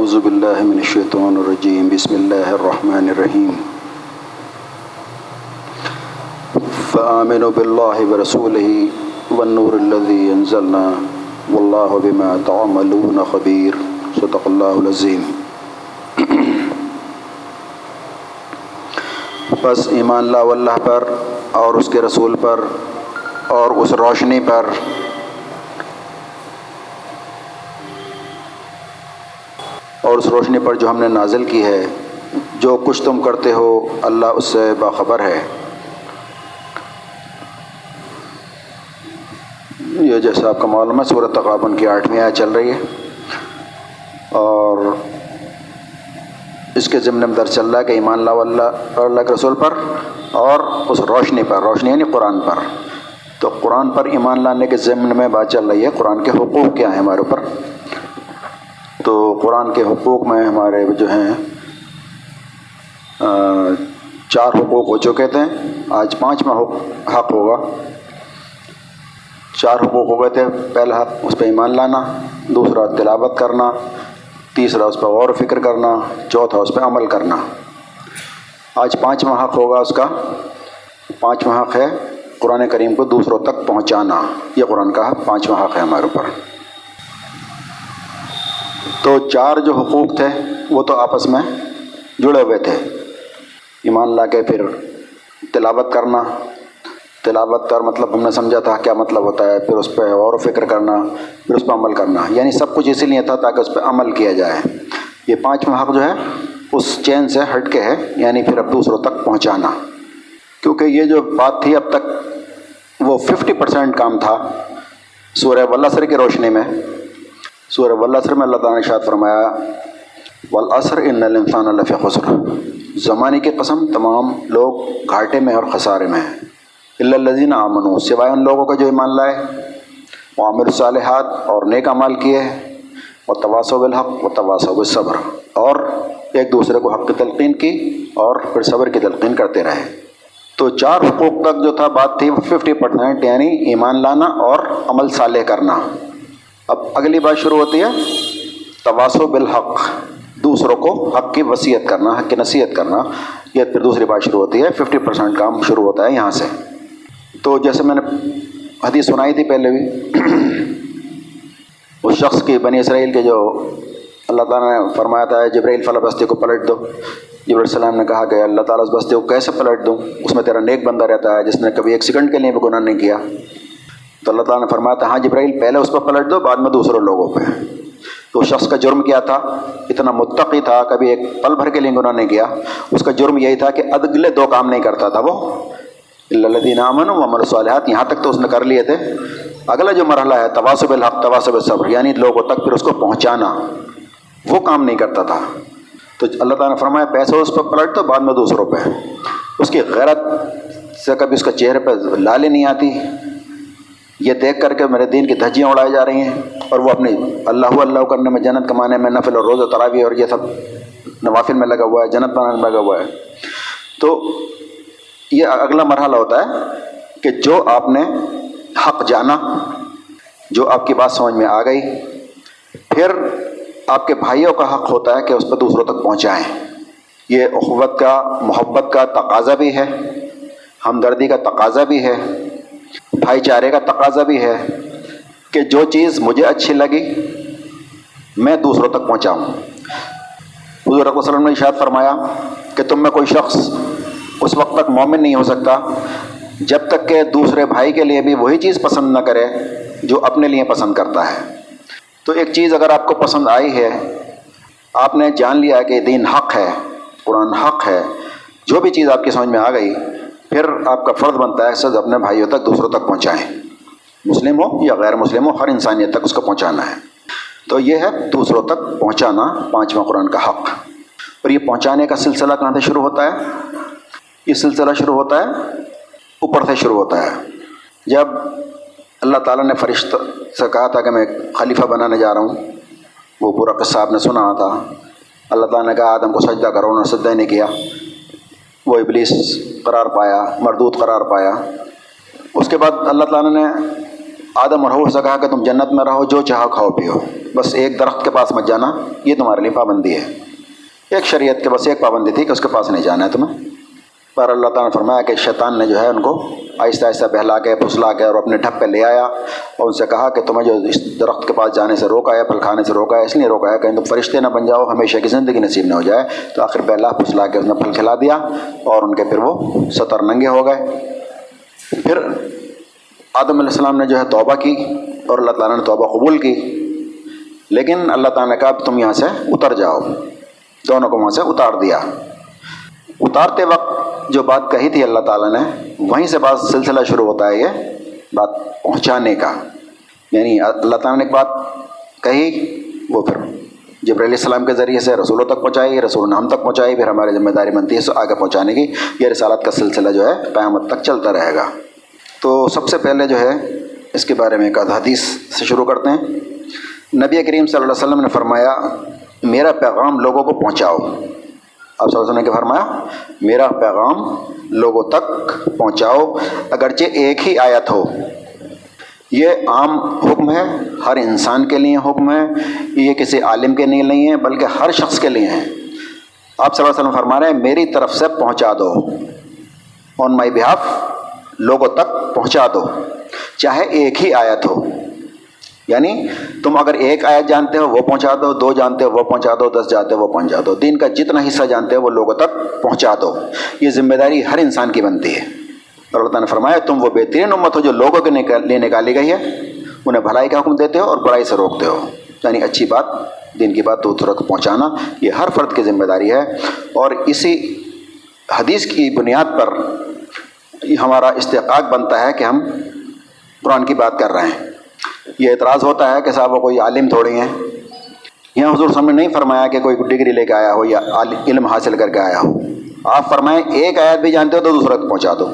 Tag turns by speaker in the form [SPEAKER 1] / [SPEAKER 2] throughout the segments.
[SPEAKER 1] اعوذ باللہ من الشیطان الرجیم بسم اللہ الرحمن الرحیم فآمنوا باللہ ورسولہ والنور الذي انزلنا واللہ بما تعملون خبیر صدق اللہ العظیم بس ایمان لا واللہ پر اور اس کے رسول پر اور اس روشنی پر اس روشنی پر جو ہم نے نازل کی ہے، جو کچھ تم کرتے ہو، اللہ اس سے باخبر ہے۔ یہ جیسا آپ کا معلوم ہے صورت تقابن کی آٹھویں آئے چل رہی ہے۔ اور اس کے ضمن میں در چل رہا ہے کہ ایمان اللہ اللہ اور اللہ کے رسول پر اور اس روشنی پر، روشنی یعنی قرآن پر۔ تو قرآن پر ایمان لانے کے ضمن میں بات چل رہی ہے، قرآن کے حقوق کیا ہیں ہمارے اوپر؟ تو قرآن کے حقوق میں ہمارے جو ہیں چار حقوق ہو چکے تھے۔ آج پانچواں حق ہوگا۔ چار حقوق ہو گئے تھے۔ پہلا حق، اس پہ ایمان لانا۔ دوسرا، تلاوت کرنا۔ تیسرا، اس پہ غور و فکر کرنا۔ چوتھا، اس پہ عمل کرنا۔ آج پانچواں حق ہوگا اس کا۔ پانچواں حق ہے قرآن کریم کو دوسروں تک پہنچانا۔ یہ قرآن کا پانچواں حق ہے ہمارے اوپر۔ تو چار جو حقوق تھے وہ تو آپس میں جڑے ہوئے تھے۔ ایمان لا کے پھر تلاوت کرنا۔ تلاوت کر مطلب ہم نے سمجھا تھا کیا مطلب ہوتا ہے، پھر اس پہ غور و فکر کرنا، پھر اس پہ عمل کرنا۔ یعنی سب کچھ اسی لیے تھا تاکہ اس پہ عمل کیا جائے۔ یہ پانچواں حق جو ہے، اس چین سے ہٹ کے ہے یعنی پھر اب دوسروں تک پہنچانا۔ کیونکہ یہ جو بات تھی اب تک، وہ ففٹی پرسینٹ کام تھا سورہ ولاسر کی روشنی میں۔ سورہ ولاسر میں اللہ تعالیٰ نے شاد فرمایا، والعصر ان الانسان اللہ خسر۔ زمانے کی قسم تمام لوگ گھاٹے میں اور خسارے میں ہیں۔ اللہ الذین آمنو سوائے ان لوگوں کا جو ایمان لائے۔ وہ عامر الصالحات اور نیک عمال کیے و تواسو بالحق و تواسو بالصبر۔ اور ایک دوسرے کو حق کی تلقین کی اور پھر صبر کی تلقین کرتے رہے۔ تو چار حقوق تک جو تھا، بات تھی ففٹی پرسینٹ یعنی ایمان لانا اور عمل صالح کرنا۔ اب اگلی بات شروع ہوتی ہے۔ تواسو بالحق، دوسروں کو حق کی وصیت کرنا، حق کی نصیحت کرنا۔ یہ پھر دوسری بات شروع ہوتی ہے۔ ففٹی پرسینٹ کام شروع ہوتا ہے یہاں سے۔ تو جیسے میں نے حدیث سنائی تھی پہلے بھی اس شخص کی بنی اسرائیل کے جو اللہ تعالیٰ نے فرمایا تھا، جبرائیل فلاں بستی کو پلٹ دو۔ جبر السلام نے کہا کہ اللہ تعالیٰ اس بستی کو کیسے پلٹ دوں؟ اس میں تیرا نیک بندہ رہتا ہے جس نے کبھی ایک سیکنڈ کے لیے بھی گناہ نہیں کیا۔ تو اللہ تعالیٰ نے فرمایا تھا ہاں جبرائیل، پہلے اس پر پلٹ دو، بعد میں دوسروں لوگوں پہ۔ تو اس شخص کا جرم کیا تھا؟ اتنا متقی تھا، کبھی ایک پل بھر کے لیے گناہ نہیں کیا۔ اس کا جرم یہی تھا کہ اگلے دو کام نہیں کرتا تھا وہ۔ اللہ امن و امر صالحات یہاں تک تو اس نے کر لیے تھے۔ اگلا جو مرحلہ ہے تواسب الحق تواسب صبر یعنی لوگوں تک پھر اس کو پہنچانا۔ وہ کام نہیں کرتا تھا۔ تو اللہ تعالیٰ نے فرمایا، پیسے اس پہ پلٹ تو بعد میں دوسروں پہ۔ اس کی غیرت سے کبھی اس کا چہرے پہ لالی نہیں آتی۔ یہ دیکھ کر کے میرے دین کی دھجیاں اڑائی جا رہی ہیں اور وہ اپنی اللہ اللہ کرنے میں جنت کمانے میں نفل اور روز و تراوی اور یہ سب نوافل میں لگا ہوا ہے، جنت بنانے میں لگا ہوا ہے۔ تو یہ اگلا مرحلہ ہوتا ہے کہ جو آپ نے حق جانا، جو آپ کی بات سمجھ میں آ گئی، پھر آپ کے بھائیوں کا حق ہوتا ہے کہ اس پہ دوسروں تک پہنچائیں۔ یہ اخوت کا، محبت کا تقاضا بھی ہے، ہمدردی کا تقاضا بھی ہے۔ بھائی چارے کا تقاضا بھی ہے کہ جو چیز مجھے اچھی لگی، میں دوسروں تک پہنچاؤں۔ حضور رقم وسلم نے اشاد فرمایا کہ تم میں کوئی شخص اس وقت تک مومن نہیں ہو سکتا جب تک کہ دوسرے بھائی کے لیے بھی وہی چیز پسند نہ کرے جو اپنے لیے پسند کرتا ہے۔ تو ایک چیز اگر آپ کو پسند آئی ہے، آپ نے جان لیا کہ دین حق ہے، قرآن حق ہے، جو بھی چیز آپ کی سمجھ میں آ گئی پھر آپ کا فرض بنتا ہے سب اپنے بھائیوں تک، دوسروں تک پہنچائیں۔ مسلم ہو یا غیر مسلم ہو، ہر انسانیت تک اس کو پہنچانا ہے۔ تو یہ ہے دوسروں تک پہنچانا پانچواں قرآن کا حق۔ اور یہ پہنچانے کا سلسلہ کہاں سے شروع ہوتا ہے؟ یہ سلسلہ شروع ہوتا ہے اوپر سے شروع ہوتا ہے۔ جب اللہ تعالیٰ نے فرشت سے کہا تھا کہ میں خلیفہ بنانے جا رہا ہوں، وہ پورا قصہ آپ نے سنا تھا۔ اللہ تعالیٰ نے کہا، آدم کو سجدہ کرو، انہوں نے سجدہ نہیں کیا۔ وہ ابلیس قرار پایا، مردود قرار پایا۔ اس کے بعد اللہ تعالیٰ نے آدم اور سے کہا کہ تم جنت میں رہو، جو چاہو کھاؤ، پیو۔ بس ایک درخت کے پاس مت جانا، یہ تمہارے لیے پابندی ہے۔ ایک شریعت کے بس ایک پابندی تھی کہ اس کے پاس نہیں جانا ہے تمہیں۔ پر اللہ تعالیٰ نے فرمایا کہ شیطان نے جو ہے ان کو آہستہ آہستہ بہلا کے، پھسلا کے اور اپنے ڈھپ پہ لے آیا اور ان سے کہا کہ تمہیں جو اس درخت کے پاس جانے سے روکا ہے پھل کھانے سے روکا ہے اس لیے روکا ہے کہیں تم فرشتے نہ بن جاؤ، ہمیشہ کی زندگی نصیب نہ ہو جائے۔ تو آخر بہلا پھسلا کے اس نے پھل کھلا دیا اور ان کے پھر وہ ستر ننگے ہو گئے۔ پھر آدم علیہ السلام نے جو ہے توبہ کی اور اللہ تعالیٰ نے توبہ قبول کی۔ لیکن اللہ تعالیٰ نے کہا تم یہاں سے اتر جاؤ۔ دونوں کو وہاں سے اتار دیا۔ اتارتے وقت جو بات کہی تھی اللہ تعالیٰ نے، وہیں سے بات سلسلہ شروع ہوتا ہے یہ بات پہنچانے کا۔ یعنی اللہ تعالیٰ نے ایک بات کہی، وہ پھر جب علیہ السلام کے ذریعے سے رسولوں تک پہنچائی، رسول نے ہم تک پہنچائی، پھر ہماری ذمہ داری بنتی ہے سو آگے پہنچانے کی۔ یہ رسالت کا سلسلہ جو ہے قیامت تک چلتا رہے گا۔ تو سب سے پہلے جو ہے، اس کے بارے میں ایک حدیث سے شروع کرتے ہیں۔ نبی کریم صلی اللہ علیہ وسلم نے فرمایا، میرا پیغام لوگوں کو پہنچاؤ۔ آپ صلی اللہ علیہ نے فرمایا؟ میرا پیغام لوگوں تک پہنچاؤ، اگرچہ ایک ہی آیت ہو۔ یہ عام حکم ہے، ہر انسان کے لیے حکم ہے، یہ کسی عالم کے لیے نہیں ہے، بلکہ ہر شخص کے لیے ہے۔ آپ صلی اللہ علیہ وسلم فرما رہے ہیں، میری طرف سے پہنچا دو۔ آن مائی بہاف لوگوں تک پہنچا دو۔ چاہے ایک ہی آیت ہو۔ یعنی تم اگر ایک آیت جانتے ہو، وہ پہنچا دو دو جانتے ہو، وہ پہنچا دو، دس جانتے ہو، وہ پہنچا دو۔ دین کا جتنا حصہ جانتے ہو، وہ لوگوں تک پہنچا دو۔ یہ ذمہ داری ہر انسان کی بنتی ہے۔ اور اللہ نے فرمایا، تم وہ بہترین امت ہو جو لوگوں کے لیے نکالی گئی ہے۔ انہیں بھلائی کا حکم دیتے ہو اور برائی سے روکتے ہو۔ یعنی اچھی بات، دین کی بات تو ترک پہنچانا، یہ ہر فرد کی ذمہ داری ہے۔ اور اسی حدیث کی بنیاد پر ہمارا استحقاق بنتا ہے کہ ہم قرآن کی بات کر رہے ہیں۔ یہ اعتراض ہوتا ہے کہ صاحب وہ کوئی عالم تھوڑی ہیں۔ یہاں حضور صاحب نے نہیں فرمایا کہ کوئی ڈگری لے کے آیا ہو یا علم حاصل کر کے آیا ہو۔ آپ فرمائیں ایک آیت بھی جانتے ہو تو دوسروں تک پہنچا دو۔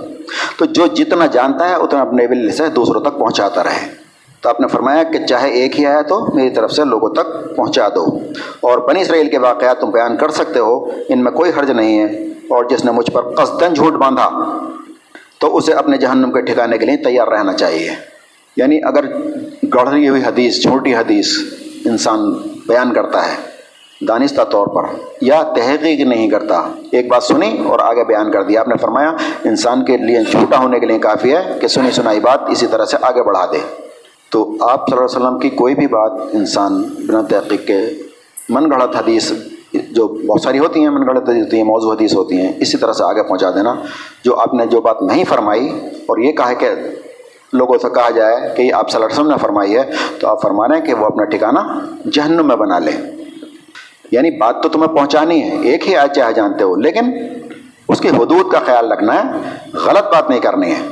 [SPEAKER 1] تو جو جتنا جانتا ہے اتنا اپنے بل سے دوسروں تک پہنچاتا رہے۔ تو آپ نے فرمایا کہ چاہے ایک ہی آیا تو میری طرف سے لوگوں تک پہنچا دو۔ اور بنی اسرائیل کے واقعات تم بیان کر سکتے ہو، ان میں کوئی حرج نہیں ہے۔ اور جس نے مجھ پر قصدن جھوٹ باندھا، تو اسے اپنے جہنم کے ٹھکانے کے لیے تیار رہنا چاہیے۔ یعنی اگر گڑھی ہوئی حدیث چھوٹی حدیث انسان بیان کرتا ہے، دانستہ طور پر، یا تحقیق نہیں کرتا، ایک بات سنی اور آگے بیان کر دیا۔ آپ نے فرمایا، انسان کے لیے چھوٹا ہونے کے لیے کافی ہے کہ سنی سنائی بات اسی طرح سے آگے بڑھا دے۔ تو آپ صلی اللہ علیہ وسلم کی کوئی بھی بات انسان بنا تحقیق کے من گھڑت حدیث، جو بہت ساری ہوتی ہیں من گھڑت حدیث ہوتی ہیں، موضوع حدیث ہوتی ہیں، اسی طرح سے آگے پہنچا دینا۔ جو آپ نے جو بات نہیں فرمائی اور یہ کہا کہ لوگوں سے کہا جائے کہ آپ صلی اللہ علیہ وسلم نے فرمائی ہے، تو آپ فرما رہے ہیں کہ وہ اپنا ٹھکانہ جہنم میں بنا لیں یعنی بات تو تمہیں پہنچانی ہے، ایک ہی آج چاہے جانتے ہو، لیکن اس کی حدود کا خیال رکھنا ہے، غلط بات نہیں کرنی ہے۔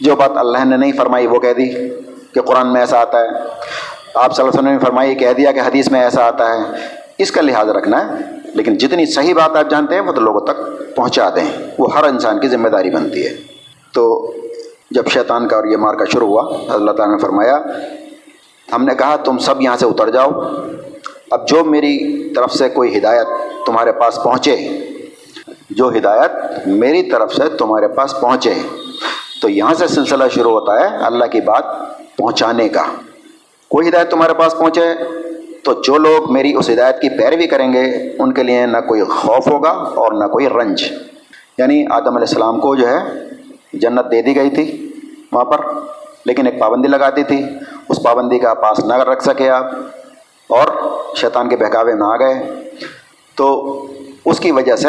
[SPEAKER 1] جو بات اللہ نے نہیں فرمائی، وہ کہہ دی کہ قرآن میں ایسا آتا ہے۔ آپ صلی اللہ علیہ وسلم نے فرمائی کہہ دیا کہ حدیث میں ایسا آتا ہے۔ اس کا لحاظ رکھنا ہے، لیکن جتنی صحیح بات آپ جانتے ہیں، وہ تو لوگوں تک پہنچا دیں۔ وہ ہر انسان کی ذمہ داری بنتی ہے۔ تو جب شیطان کا اور یہ مار کا شروع ہوا، اللہ تعالیٰ نے فرمایا، ہم نے کہا، تم سب یہاں سے اتر جاؤ۔ اب جو میری طرف سے کوئی ہدایت تمہارے پاس پہنچے، جو ہدایت میری طرف سے تمہارے پاس پہنچے، تو یہاں سے سلسلہ شروع ہوتا ہے اللہ کی بات پہنچانے کا۔ کوئی ہدایت تمہارے پاس پہنچے، تو جو لوگ میری اس ہدایت کی پیروی کریں گے، ان کے لیے نہ کوئی خوف ہوگا اور نہ کوئی رنج۔ یعنی آدم علیہ السلام کو جو ہے جنت دے دی گئی تھی وہاں پر، لیکن ایک پابندی لگا دی تھی۔ اس پابندی کا پاس نہ رکھ سکے آپ۔ اور شیطان کے بہکاوے میں آ گئے۔ تو اس کی وجہ سے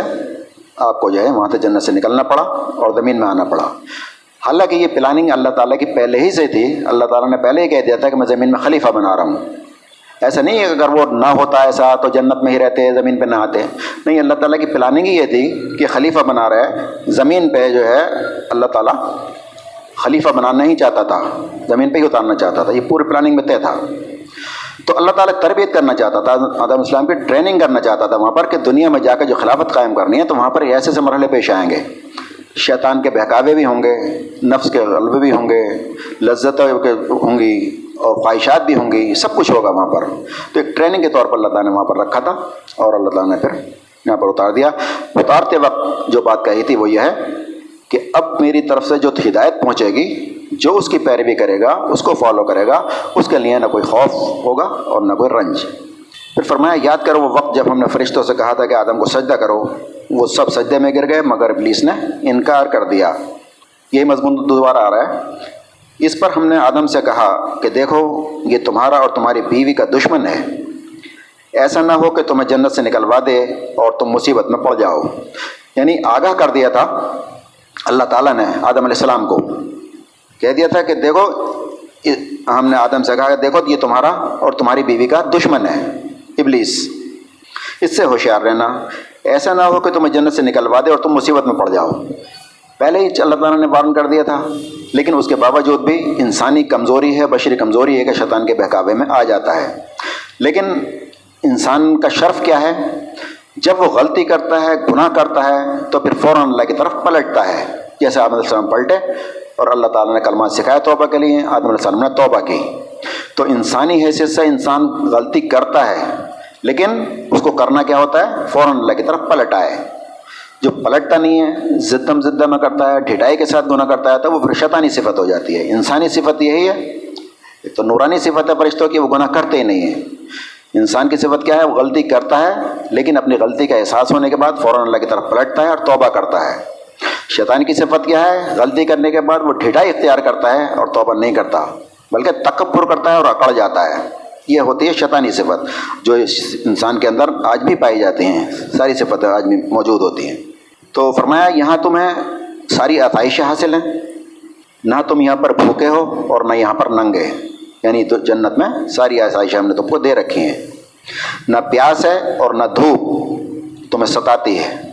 [SPEAKER 1] آپ کو جو ہے وہاں سے جنت سے نکلنا پڑا اور زمین میں آنا پڑا۔ حالانکہ یہ پلاننگ اللہ تعالیٰ کی پہلے ہی سے تھی۔ اللہ تعالیٰ نے پہلے ہی کہہ دیا تھا کہ میں زمین میں خلیفہ بنا رہا ہوں۔ ایسا نہیں ہے اگر وہ نہ ہوتا ایسا تو جنت میں ہی رہتے، زمین پہ نہ آتے۔ نہیں، اللہ تعالیٰ کی پلاننگ ہی یہ تھی کہ خلیفہ بنا رہے زمین پہ جو ہے اللہ تعالیٰ خلیفہ بنانا ہی چاہتا تھا، زمین پہ ہی اتارنا چاہتا تھا، یہ پورے پلاننگ میں طے تھا۔ تو اللہ تعالیٰ تربیت کرنا چاہتا تھا، آدم اسلام کی ٹریننگ کرنا چاہتا تھا۔ وہاں پر کہ دنیا میں جا کے جو خلافت قائم کرنی ہے، تو وہاں پر ایسے سے مرحلے پیش آئیں گے۔ شیطان کے بہکاوے بھی ہوں گے، نفس کے غلبے بھی ہوں گے لذت ہوں گی اور خواہشات بھی ہوں گی، سب کچھ ہوگا وہاں پر۔ تو ایک ٹریننگ کے طور پر اللہ تعالیٰ نے وہاں پر رکھا تھا اور اللہ تعالیٰ نے پھر یہاں پر اتار دیا۔ اتارتے وقت جو بات کہی تھی وہ یہ ہے کہ اب میری طرف سے جو ہدایت پہنچے گی، جو اس کی پیروی کرے گا، اس کو فالو کرے گا، اس کے لیے نہ کوئی خوف ہوگا اور نہ کوئی رنج۔ پھر فرمایا، یاد کرو وہ وقت جب ہم نے فرشتوں سے کہا تھا کہ آدم کو سجدہ کرو، وہ سب سجدے میں گر گئے، مگر ابلیس نے انکار کر دیا۔ یہی مضمون دوبارہ آ رہا ہے۔ اس پر ہم نے آدم سے کہا کہ دیکھو، یہ تمہارا اور تمہاری بیوی کا دشمن ہے۔ ایسا نہ ہو کہ تمہیں جنت سے نکلوا دے اور تم مصیبت میں پڑ جاؤ۔ یعنی آگاہ کر دیا تھا اللہ تعالیٰ نے آدم علیہ السلام کو کہہ دیا تھا کہ دیکھو ہم نے آدم سے کہا کہ دیکھو، یہ تمہارا اور تمہاری بیوی کا دشمن ہے، ابلیس۔ اس سے ہوشیار رہنا۔ ایسا نہ ہو کہ تمہیں جنت سے نکلوا دے اور تم مصیبت میں پڑ جاؤ۔ پہلے ہی اللہ تعالیٰ نے وارن کر دیا تھا، لیکن اس کے باوجود بھی انسانی کمزوری ہے، بشری کمزوری ہے کہ شیطان کے بہکاوے میں آ جاتا ہے۔ لیکن انسان کا شرف کیا ہے؟ جب وہ غلطی کرتا ہے، گناہ کرتا ہے، تو پھر فوراً اللہ کی طرف پلٹتا ہے۔ جیسے آدم علیہ السلام پلٹے اور اللہ تعالیٰ نے کلمات سکھایا توبہ کے لیے، آدم علیہ السلام نے توبہ کی۔ تو انسانی حیثیت سے انسان غلطی کرتا ہے، لیکن اس کو کرنا کیا ہوتا ہے؟ فوراً اللہ کی طرف پلٹائے جو پلٹتا نہیں ہے، زدم زدہ میں کرتا ہے، ڈھٹائی کے ساتھ گناہ کرتا ہے، تو وہ پھر شیطانی صفت ہو جاتی ہے۔ انسانی صفت یہی ہے، ایک تو نورانی صفت ہے فرشتوں کی، وہ گناہ کرتے ہی نہیں ہیں۔ انسان کی صفت کیا ہے؟ وہ غلطی کرتا ہے، لیکن اپنی غلطی کا احساس ہونے کے بعد فوراً اللہ کی طرف پلٹتا ہے اور توبہ کرتا ہے۔ شیطان کی صفت کیا ہے؟ غلطی کرنے کے بعد وہ ڈھٹائی اختیار کرتا ہے اور توبہ نہیں کرتا، بلکہ تکبر کرتا ہے اور اکڑ جاتا ہے۔ یہ ہوتی ہے شیطانی صفت، جو انسان کے اندر آج بھی پائی جاتی ہیں۔ ساری صفتیں آج بھی موجود ہوتی ہیں۔ تو فرمایا، یہاں تمہیں ساری آتائشیں حاصل ہیں۔ نہ تم یہاں پر بھوکے ہو اور نہ یہاں پر ننگے۔ یعنی تو جنت میں ساری آسائشیں ہم نے تم کو دے رکھی ہیں۔ نہ پیاس ہے اور نہ دھوپ تمہیں ستاتی ہے۔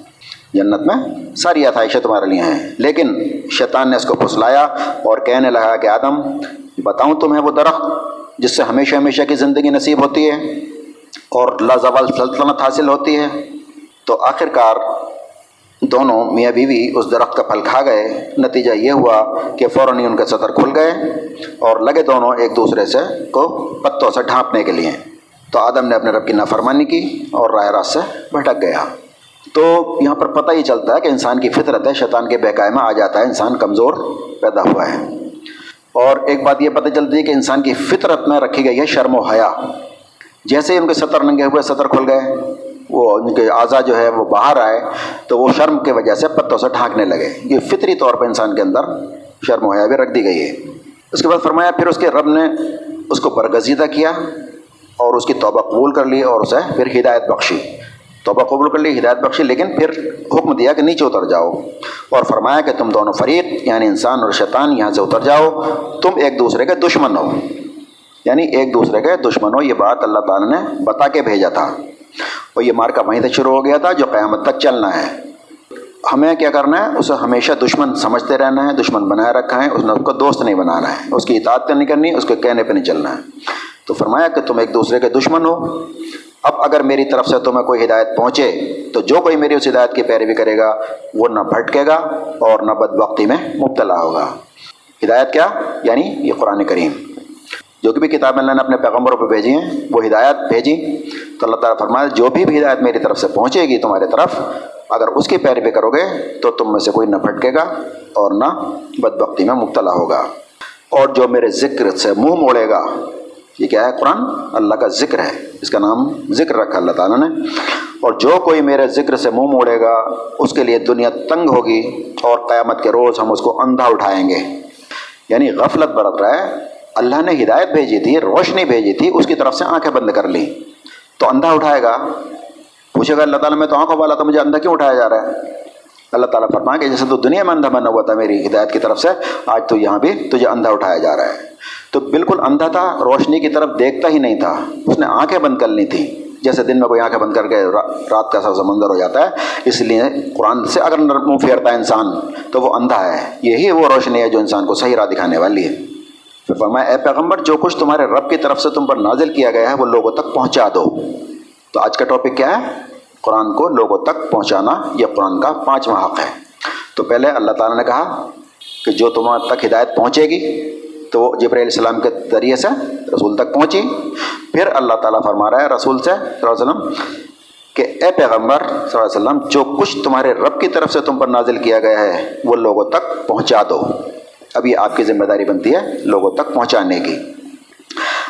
[SPEAKER 1] جنت میں ساری آسائشیں تمہارے لیے ہیں۔ لیکن شیطان نے اس کو پھسلایا اور کہنے لگا کہ آدم، بتاؤں تمہیں وہ درخت جس سے ہمیشہ ہمیشہ کی زندگی نصیب ہوتی ہے اور لازوال سلطنت حاصل ہوتی ہے۔ تو آخر کار دونوں میاں بیوی اس درخت کا پھل کھا گئے۔ نتیجہ یہ ہوا کہ فوراً ہی ان کے سطر کھل گئے اور لگے دونوں ایک دوسرے سے کو پتوں سے ڈھانپنے کے لیے۔ تو آدم نے اپنے رب کی نافرمانی کی اور رائے راست سے بھٹک گیا۔ تو یہاں پر پتہ ہی چلتا ہے کہ انسان کی فطرت ہے، شیطان کے بہکائے میں آ جاتا ہے، انسان کمزور پیدا ہوا ہے۔ اور ایک بات یہ پتہ چلتی ہے کہ انسان کی فطرت میں رکھی گئی ہے شرم و حیا۔ جیسے ہی ان کے سطر ننگے ہوئے سطر کھل گئے۔ وہ ان کے اعضا جو ہے وہ باہر آئے تو وہ شرم کی وجہ سے پتوں سے ڈھانکنے لگے۔ یہ فطری طور پہ انسان کے اندر شرم و حیا بھی رکھ دی گئی ہے۔ اس کے بعد فرمایا، پھر اس کے رب نے اس کو برگزیدہ کیا اور اس کی توبہ قبول کر لی اور اسے پھر ہدایت بخشی۔ توبہ قبول کر لی، ہدایت بخشی، لیکن پھر حکم دیا کہ نیچے اتر جاؤ۔ اور فرمایا کہ تم دونوں فریق یعنی انسان اور شیطان، یہاں سے اتر جاؤ۔ تم ایک دوسرے کے دشمن ہو۔ یعنی ایک دوسرے کے دشمن ہو، یہ بات اللہ تعالیٰ نے بتا کے بھیجا تھا۔ اور یہ مارکا وہیں سے شروع ہو گیا تھا جو قیامت تک چلنا ہے۔ ہمیں کیا کرنا ہے؟ اسے ہمیشہ دشمن سمجھتے رہنا ہے، دشمن بنائے رکھا ہے، اس نے اس کو دوست نہیں بنانا ہے، اس کی اطاعت نہیں کرنی، اس کے کہنے پہ نہیں چلنا ہے۔ تو فرمایا کہ تم ایک دوسرے کے دشمن ہو۔ اب اگر میری طرف سے تمہیں کوئی ہدایت پہنچے، تو جو کوئی میری اس ہدایت کی پیروی کرے گا، وہ نہ بھٹکے گا اور نہ بد وقتی میں مبتلا ہوگا۔ ہدایت کیا؟ یعنی یہ قرآن کریم۔ جو بھی کتاب اللہ نے اپنے پیغمبروں پہ بھیجی ہیں، وہ ہدایت بھیجی تو اللہ تعالیٰ فرمایا، جو بھی ہدایت میری طرف سے پہنچے گی تمہارے طرف، اگر اس کی پیروی کرو گے، تو تم میں سے کوئی نہ بھٹکے گا اور نہ بد بختی میں مبتلا ہوگا۔ اور جو میرے ذکر سے منہ موڑے گا، یہ کیا ہے؟ قرآن اللہ کا ذکر ہے۔ اس کا نام ذکر رکھا اللہ تعالیٰ نے۔ اور جو کوئی میرے ذکر سے منہ موڑے گا، اس کے لیے دنیا تنگ ہوگی اور قیامت کے روز ہم اس کو اندھا اٹھائیں گے۔ یعنی غفلت برت رہا ہے۔ اللہ نے ہدایت بھیجی تھی، روشنی بھیجی تھی، اس کی طرف سے آنکھیں بند کر لی تو اندھا اٹھائے گا۔ پوچھے گا، اللہ تعالیٰ میں تو آنکھوں والا تو مجھے اندھا کیوں اٹھایا جا رہا ہے؟ اللہ تعالیٰ فرمائیں کہ جیسے تو دنیا میں اندھا بنا ہوا تھا، میری ہدایت کی طرف سے، آج تو یہاں بھی تجھے اندھا اٹھایا جا رہا ہے۔ تو بالکل اندھا تھا، روشنی کی طرف دیکھتا ہی نہیں تھا۔ اس نے آنکھیں بند کر لی تھیں جیسے دن میں کوئی آنکھیں بند کر کے رات کا سا سمندر ہو جاتا ہے، اس لیے قرآن سے اگر منہ پھیرتا ہے انسان، تو وہ اندھا ہے۔ یہی وہ روشنی ہے جو انسان کو صحیح راہ دکھانے والی ہے۔ فرمایا، اے پیغمبر، جو کچھ تمہارے رب کی طرف سے تم پر نازل کیا گیا ہے، وہ لوگوں تک پہنچا دو۔ تو آج کا ٹاپک کیا ہے؟ قرآن کو لوگوں تک پہنچانا یہ قرآن کا پانچواں حق ہے۔ تو پہلے اللہ تعالیٰ نے کہا کہ جو تمہارے تک ہدایت پہنچے گی، تو وہ جبر علیہ السلام کے ذریعے سے رسول تک پہنچی۔ پھر اللہ تعالیٰ فرما رہا ہے رسول سے، صلی اللہ علیہ وسلم، کہ اے پیغمبر، صلی اللہ علیہ وسلم، جو کچھ تمہارے رب کی طرف سے تم پر نازل کیا گیا ہے، وہ لوگوں تک پہنچا دو۔ اب یہ آپ کی ذمہ داری بنتی ہے لوگوں تک پہنچانے کی۔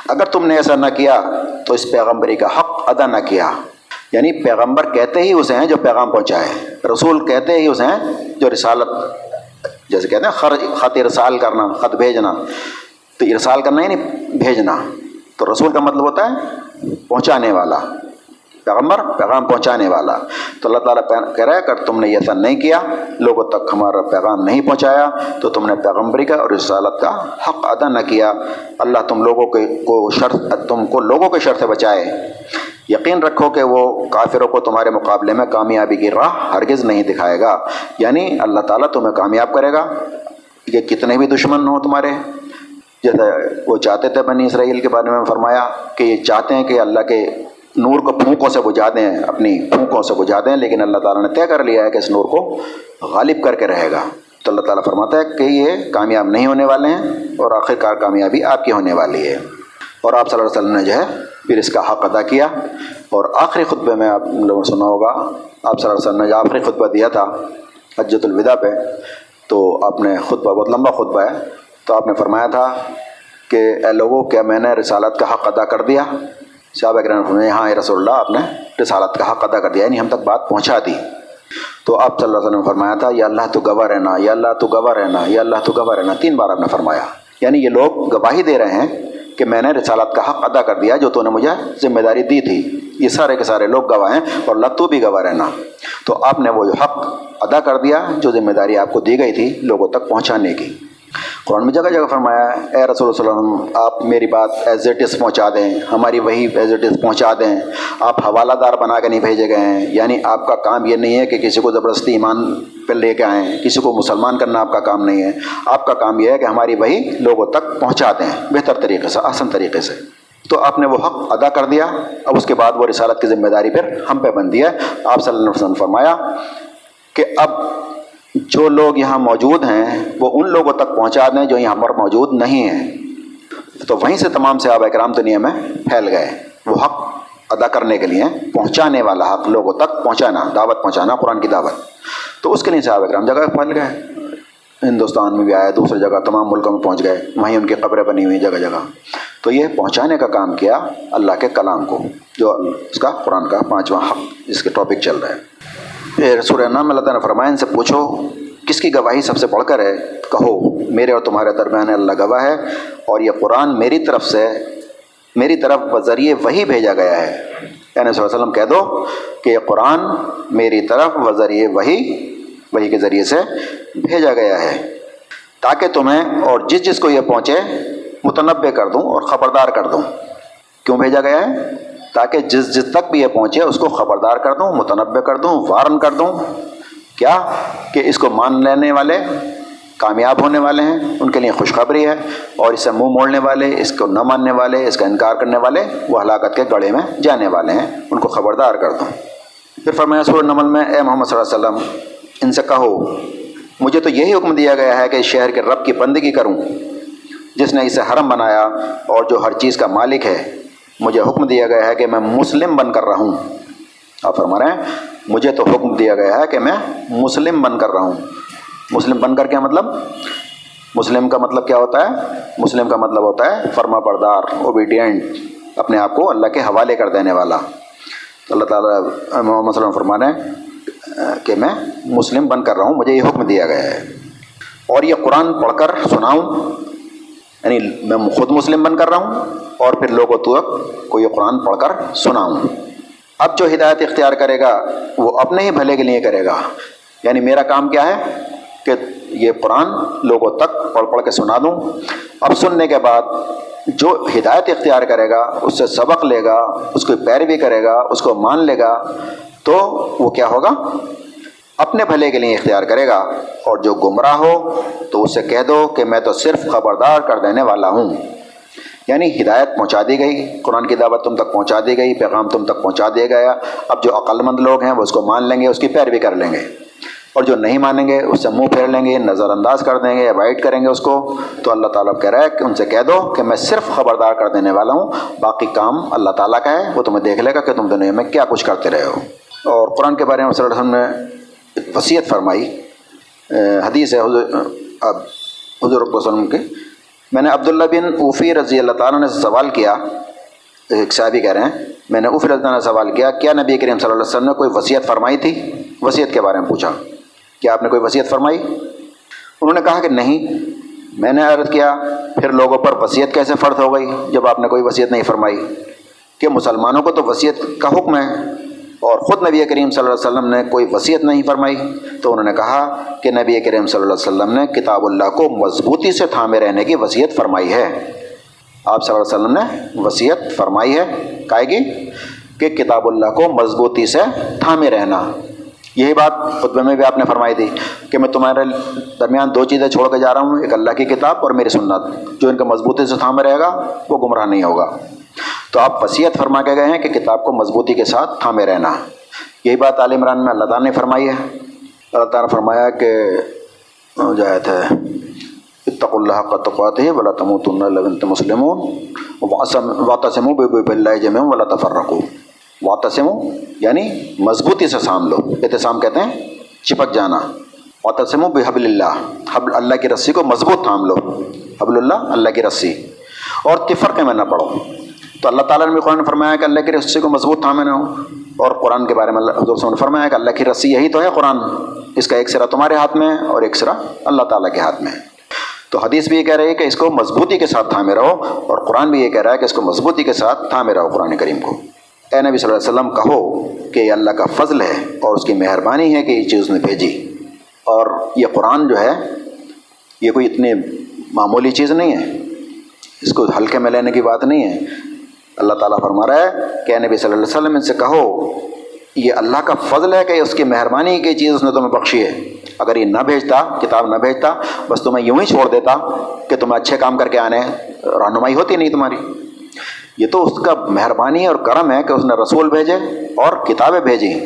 [SPEAKER 1] اگر تم نے ایسا نہ کیا، تو اس پیغمبری کا حق ادا نہ کیا۔ یعنی پیغمبر کہتے ہی اسے ہیں جو پیغام پہنچائے رسول کہتے ہی اسے ہیں جو رسالت، جیسے کہتے ہیں، خر، خط ارسال کرنا، خط بھیجنا۔ تو ارسال کرنا ہی نہیں بھیجنا۔ تو رسول کا مطلب ہوتا ہے پہنچانے والا۔ پیغمبر پیغام پہنچانے والا۔ تو اللہ تعالیٰ کہہ رہا ہے کہ تم نے ایسا نہیں کیا، لوگوں تک ہمارا پیغام نہیں پہنچایا، تو تم نے پیغمبری کا اور رسالت کا حق ادا نہ کیا۔ اللہ تم لوگوں کے کو شرط تم کو لوگوں کے شرط سے بچائے۔ یقین رکھو کہ وہ کافروں کو تمہارے مقابلے میں کامیابی کی راہ ہرگز نہیں دکھائے گا۔ یعنی اللہ تعالیٰ تمہیں کامیاب کرے گا۔ یہ کتنے بھی دشمن ہوں تمہارے۔ جیسے وہ چاہتے تھے بنی اسرائیل کے بارے میں فرمایا کہ یہ چاہتے ہیں کہ اللہ کے نور کو پھونکوں سے بجھا دیں اپنی پھونکوں سے بجھا دیں لیکن اللہ تعالیٰ نے طے کر لیا ہے کہ اس نور کو غالب کر کے رہے گا۔ تو اللہ تعالیٰ فرماتا ہے کہ یہ کامیاب نہیں ہونے والے ہیں اور آخر کار کامیابی آپ کی ہونے والی ہے۔ اور آپ صلی اللہ علیہ وسلم نے جو ہے پھر اس کا حق ادا کیا۔ اور آخری خطبے میں آپ لوگوں سنا ہوگا، آپ صلی اللہ علیہ وسلم نے جو آخری خطبہ دیا تھا حجت الوداع پہ، تو آپ نے خطبہ بہت لمبا خطبہ ہے۔ تو آپ نے فرمایا تھا کہ اے لوگوں کیا میں نے رسالت کا حق ادا کر دیا؟ صحابہ کرام نے ہاں رسول اللہ، آپ نے رسالت کا حق ادا کر دیا یعنی ہم تک بات پہنچا دی۔ تو آپ صلی اللہ علیہ وسلم نے فرمایا تھا، یا اللہ تو گواہ رہنا، یا اللہ تو گواہ رہنا، یا اللہ تو گواہ رہنا۔ تین بار آپ نے فرمایا۔ یعنی یہ لوگ گواہی دے رہے ہیں کہ میں نے رسالت کا حق ادا کر دیا، جو تو نے مجھے ذمہ داری دی تھی۔ یہ سارے کے سارے لوگ گواہ ہیں اور اللہ تو بھی گواہ رہنا۔ تو آپ نے وہ جو حق ادا کر دیا، جو ذمہ داری آپ کو دی گئی تھی لوگوں تک پہنچانے کی۔ قرآن میں جگہ جگہ فرمایا اے رسول اللہ علیہ وسلم، آپ میری بات ایز اٹ از پہنچا دیں، ہماری وہی ایز اٹ از پہنچا دیں، آپ حوالہ دار بنا کے نہیں بھیجے گئے ہیں۔ یعنی آپ کا کام یہ نہیں ہے کہ کسی کو زبردستی ایمان پہ لے کے آئیں، کسی کو مسلمان کرنا آپ کا کام نہیں ہے۔ آپ کا کام یہ ہے کہ ہماری وہی لوگوں تک پہنچا دیں، بہتر طریقے سے آسن طریقے سے۔ تو آپ نے وہ حق ادا کر دیا، اب اس کے بعد وہ رسالت کی ذمہ داری پھر ہم پہ بندی ہے۔ آپ صلی اللہ علیہ وسلم فرمایا کہ اب جو لوگ یہاں موجود ہیں، وہ ان لوگوں تک پہنچا دیں جو یہاں پر موجود نہیں ہیں۔ تو وہیں سے تمام سے آب اکرام دنیا میں پھیل گئے۔ وہ حق ادا کرنے کے لیے پہنچانے والا حق لوگوں تک پہنچانا، دعوت پہنچانا، قرآن کی دعوت۔ تو اس کے لیے صحابہ اکرام جگہ پھیل گئے۔ ہندوستان میں بھی آئے دوسری جگہ تمام ملکوں میں پہنچ گئے۔ وہیں ان کی قبریں بنی ہوئی، جگہ جگہ۔ تو یہ پہنچانے کا کام کیا اللہ کے کلام کو، جو اس کا قرآن کا پانچواں حق جس کے ٹاپک چل رہا ہے۔ پھر سورہ نام اللہ تعالیٰ فرمائن سے پوچھو، کس کی گواہی سب سے بڑھ کر ہے؟ کہو، میرے اور تمہارے درمیان اللہ گواہ ہے اور یہ قرآن میری طرف سے، میری طرف بذریعے وہی بھیجا گیا ہے۔ یعنی صلی اللہ علیہ وسلم کہہ دو کہ یہ قرآن میری طرف بذریعے وہی وہی کے ذریعے سے بھیجا گیا ہے۔ تاکہ تمہیں اور جس جس کو یہ پہنچے متنوع کر دوں اور خبردار کر دوں۔ کیوں بھیجا گیا ہے؟ تاکہ جس جس تک بھی یہ پہنچے اس کو خبردار کر دوں متنوع کر دوں، وارن کر دوں۔ کیا؟ کہ اس کو مان لینے والے کامیاب ہونے والے ہیں، ان کے لیے خوشخبری ہے اور اسے منہ موڑنے والے، اس کو نہ ماننے والے، اس کا انکار کرنے والے، وہ ہلاکت کے گڑھے میں جانے والے ہیں، ان کو خبردار کر دوں۔ پھر فرمایا سور نمل میں، اے محمد صلی اللہ علیہ وسلم، ان سے کہو، مجھے تو یہی حکم دیا گیا ہے کہ اس شہر کے رب کی بندگی کروں، جس نے اسے حرم بنایا اور جو ہر چیز کا مالک ہے مجھے حکم دیا گیا ہے کہ میں مسلم بن کر رہوں۔ آپ فرما رہے ہیں، مجھے تو حکم دیا گیا ہے کہ میں مسلم بن کر رہوں۔ مسلم بن کر کیا مطلب؟ مسلم کا مطلب کیا ہوتا ہے؟ مسلم کا مطلب ہوتا ہے فرما بردار اوبیڈینٹ اپنے آپ کو اللہ کے حوالے کر دینے والا۔ تو اللہ تعالیٰ محمد صلی اللہ فرما رہے ہیں کہ میں مسلم بن کر رہا ہوں مجھے یہ حکم دیا گیا ہے۔ اور یہ قرآن پڑھ کر سناؤں یعنی میں خود مسلم بن کر رہا ہوں اور پھر لوگوں تک کو یہ قرآن پڑھ کر سناؤں۔ اب جو ہدایت اختیار کرے گا، وہ اپنے ہی بھلے کے لیے کرے گا۔ یعنی میرا کام کیا ہے؟ کہ یہ قرآن لوگوں تک پڑھ پڑھ کے سنا دوں۔ اب سننے کے بعد جو ہدایت اختیار کرے گا، اس سے سبق لے گا، اس کو پیروی کرے گا، اس کو مان لے گا، تو وہ کیا ہوگا؟ اپنے بھلے کے لیے اختیار کرے گا اور جو گمراہ ہو تو اسے کہہ دو کہ میں تو صرف خبردار کر دینے والا ہوں۔ یعنی ہدایت پہنچا دی گئی۔ قرآن کی دعوت تم تک پہنچا دی گئی، پیغام تم تک پہنچا دیا گیا۔ اب جو عقلمند لوگ ہیں وہ اس کو مان لیں گے، اس کی پیروی کر لیں گے۔ اور جو نہیں مانیں گے، اس سے منہ پھیر لیں گے نظر انداز کر دیں گے اوائڈ کریں گے اس کو۔ تو اللہ تعالیٰ کہہ رہا ہے کہ ان سے کہہ دو کہ میں صرف خبردار کر دینے والا ہوں۔ باقی کام اللہ تعالیٰ کا ہے۔ وہ تمہیں دیکھ لے گا کہ تم دنیا میں کیا کچھ کرتے رہے ہو۔ اور قرآن کے بارے میں صلی اللہ علیہ وسلم نے وصیت فرمائی۔ حدیث ہے اب حضور وسلم کے۔ میں نے عبداللہ بن اوفی رضی اللہ تعالیٰ نے سوال کیا۔ ایک صاحبی کہہ رہے ہیں، میں نے اوفی رضی اللہ نے سوال کیا کیا نبی کریم صلی اللہ علیہ وسلم نے کوئی وصیت فرمائی تھی؟ وصیت کے بارے میں پوچھا۔ کیا آپ نے کوئی وصیت فرمائی؟ انہوں نے کہا کہ نہیں۔ میں نے عرض کیا، پھر لوگوں پر وصیت کیسے فرض ہو گئی جب آپ نے کوئی وصیت نہیں فرمائی؟ کہ مسلمانوں کو تو وصیت کا حکم ہے۔ اور خود نبی کریم صلی اللہ علیہ وسلم نے کوئی وصیت نہیں فرمائی تو انہوں نے کہا کہ نبی کریم صلی اللہ علیہ وسلم نے کتاب اللہ کو مضبوطی سے تھامے رہنے کی وصیت فرمائی ہے۔ آپ صلی اللہ علیہ وسلم نے وصیت فرمائی ہے، کہے گی کہ کتاب اللہ کو مضبوطی سے تھامے رہنا۔ یہی بات خطبے میں بھی آپ نے فرمائی تھی کہ میں تمہارے درمیان دو چیزیں چھوڑ کے جا رہا ہوں، ایک اللہ کی کتاب اور میری سنت۔ جو ان کا مضبوطی سے تھامے رہے گا، وہ گمراہ نہیں ہوگا۔ تو آپ وصیت فرما کے گئے ہیں کہ کتاب کو مضبوطی کے ساتھ تھامے رہنا۔ یہی بات عال عمران میں اللہ تعالیٰ نے فرمائی ہے۔ اللہ تعالیٰ نے فرمایا کہ جو ہے اتق اللہ کا تقوات ہے ولا تموت اللہ مسلم واطسم بلّہ جم ولا تفر رکھو واطسم یعنی مضبوطی سے سام لو احتسام کہتے ہیں چپک جانا۔ واطسم بحب اللہ حب اللہ کی رسی کو مضبوط تھام لو۔ حبل اللہ اللہ کی رسی۔ اور تفر کے میں نہ پڑھو تو اللہ تعالیٰ نے بھی قرآن فرمایا کہ اللہ کی رسی کو مضبوط تھامے نہ ہو۔ اور قرآن کے بارے میں اللہ نے فرمایا کہ اللہ کی رسی یہی تو ہے قرآن۔ اس کا ایک سرا تمہارے ہاتھ میں ہے اور ایک سرا اللہ تعالیٰ کے ہاتھ میں ہے۔ تو حدیث بھی یہ کہہ رہی ہے کہ اس کو مضبوطی کے ساتھ تھامے رہو اور قرآن بھی یہ کہہ رہا ہے کہ اس کو مضبوطی کے ساتھ تھامے رہو قرآن کریم کو۔ اے نبی صلی اللہ علیہ وسلم، کہو کہ یہ اللہ کا فضل ہے اور اس کی مہربانی ہے کہ یہ چیز نے بھیجی۔ اور یہ قرآن جو ہے، یہ کوئی اتنی معمولی چیز نہیں ہے۔ اس کو ہلکے میں لینے کی بات نہیں ہے۔ اللہ تعالیٰ فرما رہا ہے کہ نبی صلی اللہ علیہ وسلم، ان سے کہو، یہ اللہ کا فضل ہے کہ اس کی مہربانی کی چیز اس نے تمہیں بخشی ہے۔ اگر یہ نہ بھیجتا، کتاب نہ بھیجتا، بس تمہیں یوں ہی چھوڑ دیتا کہ تمہیں اچھے کام کر کے آنے، رہنمائی ہوتی نہیں تمہاری۔ یہ تو اس کا مہربانی اور کرم ہے کہ اس نے رسول بھیجے اور کتابیں بھیجی۔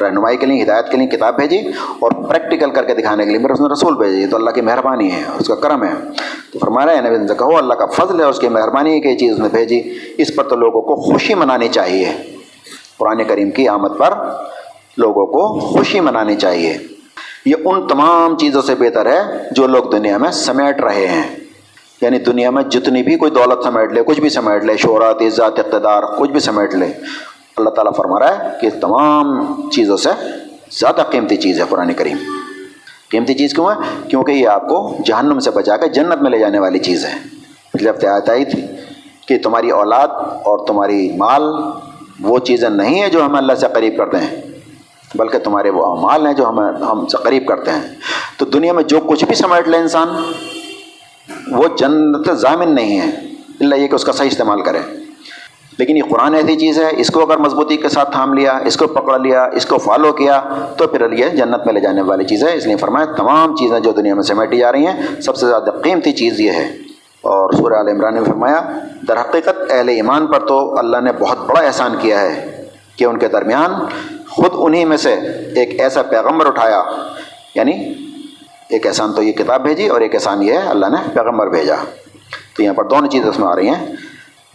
[SPEAKER 1] رہنمائی کے لیے، ہدایت کے لیے کتاب بھیجی اور پریکٹیکل کر کے دکھانے کے لیے پھر اس نے رسول بھیجی۔ تو اللہ کی مہربانی ہے، اس کا کرم ہے۔ تو فرما رہے ہیں نبی سے کہو، اللہ کا فضل ہے اس کی مہربانی ہے کہ یہ چیز اس نے بھیجی۔ اس پر تو لوگوں کو خوشی منانی چاہیے۔ قرآن کریم کی آمد پر لوگوں کو خوشی منانی چاہیے۔ یہ ان تمام چیزوں سے بہتر ہے جو لوگ دنیا میں سمیٹ رہے ہیں۔ یعنی دنیا میں جتنی بھی کوئی دولت سمیٹ لے، کچھ بھی سمیٹ لے شہرت عزت اقتدار، کچھ بھی سمیٹ لے، اللہ تعالیٰ فرما رہا ہے کہ تمام چیزوں سے زیادہ قیمتی چیز ہے قرآن کریم۔ قیمتی چیز کیوں ہے؟ کیونکہ یہ آپ کو جہنم سے بچا کے جنت میں لے جانے والی چیز ہے۔ پچھلے ہفتے آیت آئی تھی کہ تمہاری اولاد اور تمہاری مال وہ چیزیں نہیں ہیں جو ہمیں اللہ سے قریب کرتے ہیں، بلکہ تمہارے وہ اعمال ہیں جو ہمیں ہم سے قریب کرتے ہیں۔ تو دنیا میں جو کچھ بھی سمیٹ لے انسان وہ جنت ضامن نہیں ہے۔ اللہ یہ کہ اس کا صحیح استعمال کرے۔ لیکن یہ قرآن ایسی چیز ہے، اس کو اگر مضبوطی کے ساتھ تھام لیا، اس کو پکڑ لیا، اس کو فالو کیا، تو پھر یہ جنت میں لے جانے والی چیز ہے۔ اس لیے فرمایا، تمام چیزیں جو دنیا میں سمیٹی جا رہی ہیں، سب سے زیادہ قیمتی چیز یہ ہے۔ اور سورہ عال عمران نے فرمایا، در حقیقت اہل ایمان پر تو اللہ نے بہت بڑا احسان کیا ہے کہ ان کے درمیان خود انہی میں سے ایک ایسا پیغمبر اٹھایا۔ یعنی ایک احسان تو یہ کتاب بھیجی اور ایک احسان یہ ہے، اللہ نے پیغمبر بھیجا۔ تو یہاں پر دونوں چیزیں اس میں آ رہی ہیں۔